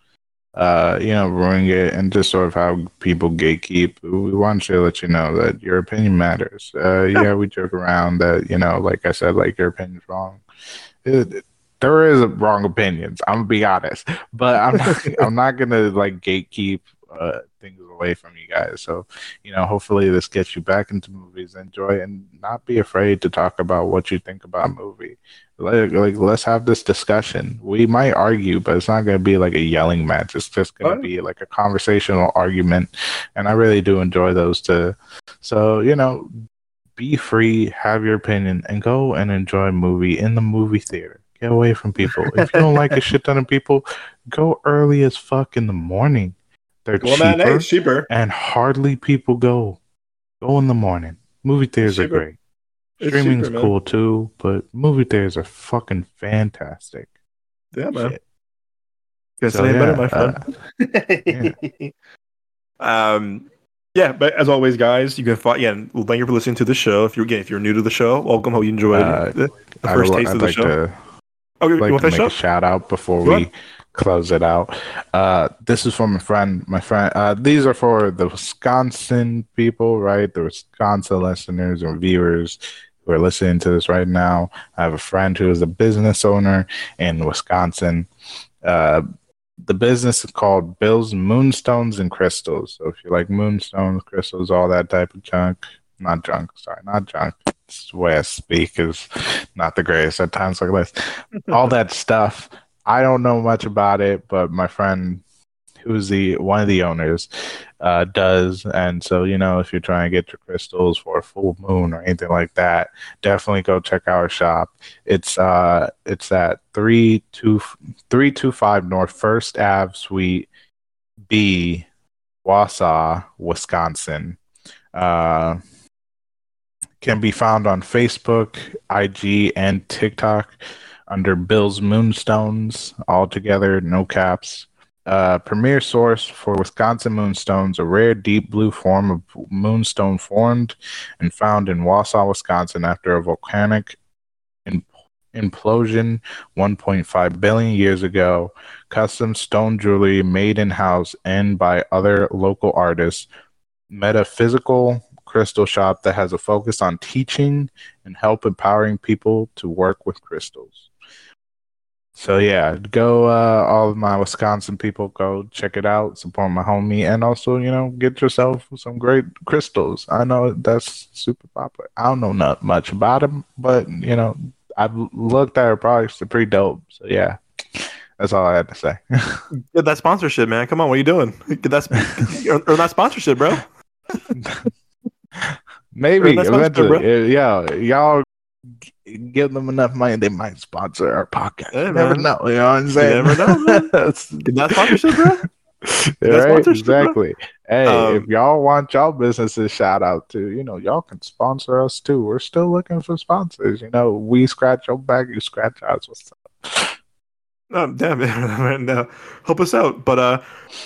uh, you know, ruining it, and just sort of how people gatekeep. We want to let you know that your opinion matters. Uh, yeah. yeah, we joke around that you know, like I said, like your opinion's wrong. It, there is wrong opinions. I'm gonna be honest, but I'm not, I'm not gonna like gatekeep uh, things away from you guys. So, you know, hopefully this gets you back into movies, enjoy, and not be afraid to talk about what you think about a movie. Like, like let's have this discussion. We might argue, but it's not gonna be like a yelling match. It's just gonna be like a conversational argument, and I really do enjoy those too. So, you know, be free, have your opinion, and go and enjoy a movie in the movie theater Get away from people. If you don't like a shit ton of people, go early as fuck in the morning. They're well, cheaper, man, cheaper, and hardly people go. Go in the morning. Movie theaters are great. Streaming's cheaper, cool too, but movie theaters are fucking fantastic. Yeah, man. Shit. Guess So, it ain't better, yeah, my friend. um, yeah, but as always, guys, you can find. Again, well, thank you for listening to the show. If you're again, if you're new to the show, welcome. Hope you enjoyed Uh, the, the first li- taste I'd of the like show. to okay, like you want to make show? a shout out before Go we close it out. Uh, this is from a friend. My friend. Uh, these are for the Wisconsin people, right? The Wisconsin listeners or viewers who are listening to this right now. I have a friend who is a business owner in Wisconsin. Uh, the business is called Bill's Moonstones and Crystals. So if you like moonstones, crystals, all that type of junk, not junk. Sorry, not junk. This is the way I speak is not the greatest at times like this. All that stuff. I don't know much about it, but my friend, who's the one of the owners, uh, does. And so, you know, if you're trying to get your crystals for a full moon or anything like that, definitely go check our shop. It's uh, it's at three two three two five North First Ave Suite B, Wausau, Wisconsin. Uh, can be found on Facebook, IG, and TikTok under Bill's Moonstones, all together, no caps. Uh, premier source for Wisconsin moonstones, a rare deep blue form of moonstone formed and found in Wausau, Wisconsin after a volcanic im- implosion 1.5 billion years ago. Custom stone jewelry made in house and by other local artists. Metaphysical crystal shop that has a focus on teaching and help empowering people to work with crystals. So yeah, go uh, all of my Wisconsin people go check it out, support my homie, and also you know get yourself some great crystals. I know that's super popular. I don't know not much about them, but you know I've looked at her products; they're pretty dope. So yeah, that's all I had to say. Get that sponsorship, man. Come on, what are you doing? Get that sp- earn, earn that sponsorship, bro. Maybe That's my sponsor, eventually, yeah, y'all give them enough money, they might sponsor our podcast. Yeah, you never know. You know what I'm saying? never know. That's- that sponsorship, bro. right, bro. exactly. Hey, Um, if y'all want y'all businesses shout out to, you know, y'all can sponsor us too. We're still looking for sponsors. You know, we scratch your back, you scratch ours. What's up? Oh, damn it. uh, help us out. But uh,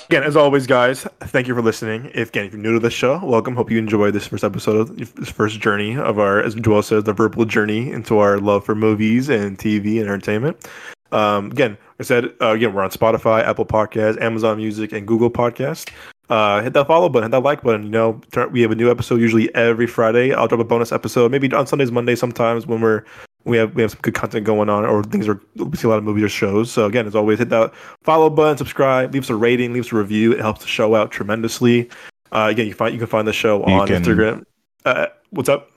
again, as always, guys, thank you for listening. If again, if you're new to the show, welcome. Hope you enjoy this first episode of this first journey of our, as Joel says, the verbal journey into our love for movies and TV and entertainment. Um, again, like I said, uh, again, we're on Spotify, Apple Podcasts, Amazon Music, and Google Podcast. Uh, hit that follow button, hit that like button. You know, we have a new episode usually every Friday. I'll drop a bonus episode, maybe on Sundays, Mondays, sometimes when we're we have we have some good content going on, or things are we see a lot of movies or shows. So again, as always, hit that follow button, subscribe, leave us a rating, leave us a review. It helps the show out tremendously. Uh, again, you find you can find the show You on can- Instagram. Uh, what's up?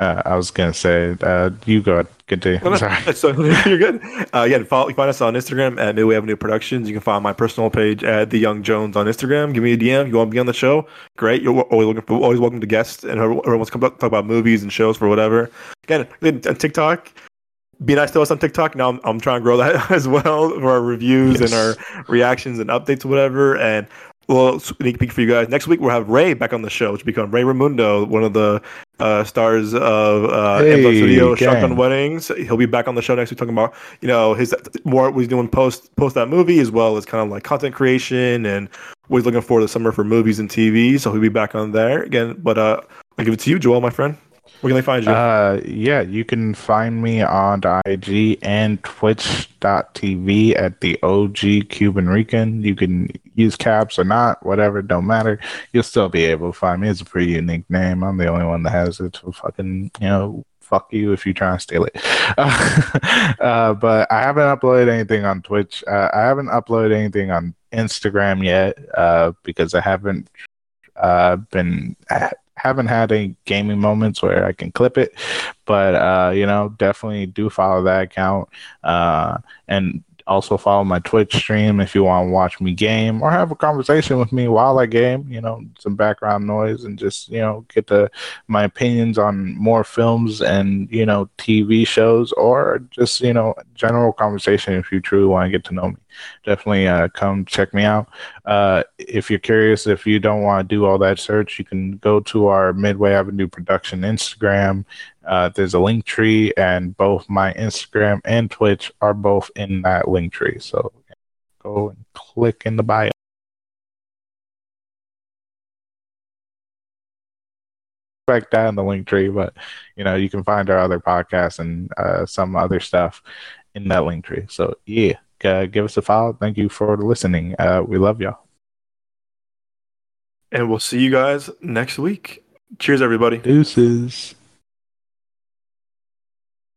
Uh, I was gonna say, uh, you go ahead, continue. No, no, Sorry. so you're good. Uh, again, follow, you find us on Instagram at New Avenue Productions. You can find my personal page at The Young Jones on Instagram. Give me a DM. You want to be on the show? Great. You're always looking for, always welcome to guests and whoever wants to come up, talk about movies and shows for whatever. Again, on TikTok. Be nice to us on TikTok. Now I'm, I'm trying to grow that as well for our reviews Yes. and our reactions and updates, or whatever. And well, sneak peek for you guys. Next week we'll have Ray back on the show, which become Ray Ramundo, one of the uh, stars of uh, Hey, Studio. Shotgun Weddings. He'll be back on the show next week talking about you know his more what he's doing post post that movie as well as kind of like content creation and what he's looking for the summer for movies and TV. So he'll be back on there again. But uh, I'll give it to you, Joel, my friend. Where can they find you? Uh, yeah, you can find me on IG and Twitch.tv at the OG Cuban Rican. You can use caps or not, whatever, don't matter. You'll still be able to find me. It's a pretty unique name. I'm the only one that has it. So fucking, you know, fuck you if you try and steal it. uh, but I haven't uploaded anything on Twitch. Uh, I haven't uploaded anything on Instagram yet uh, because I haven't uh, been haven't had any gaming moments where I can clip it, but uh, you know, definitely do follow that account, uh, and also follow my Twitch stream if you want to watch me game or have a conversation with me while I game. You know, some background noise and just you know get the my opinions on more films and you know TV shows or just you know general conversation if you truly want to get to know me. Definitely uh, come check me out. Uh, if you're curious, if you don't want to do all that search, you can go to our Midway Avenue Production Instagram. Uh, there's a link tree, and both my Instagram and Twitch are both in that link tree. So go and click in the bio. Back down the link tree, but you know you can find our other podcasts and uh, some other stuff in that link tree. So yeah, uh, give us a follow. Thank you for listening. Uh, we love y'all. And we'll see you guys next week. Cheers, everybody. Deuces.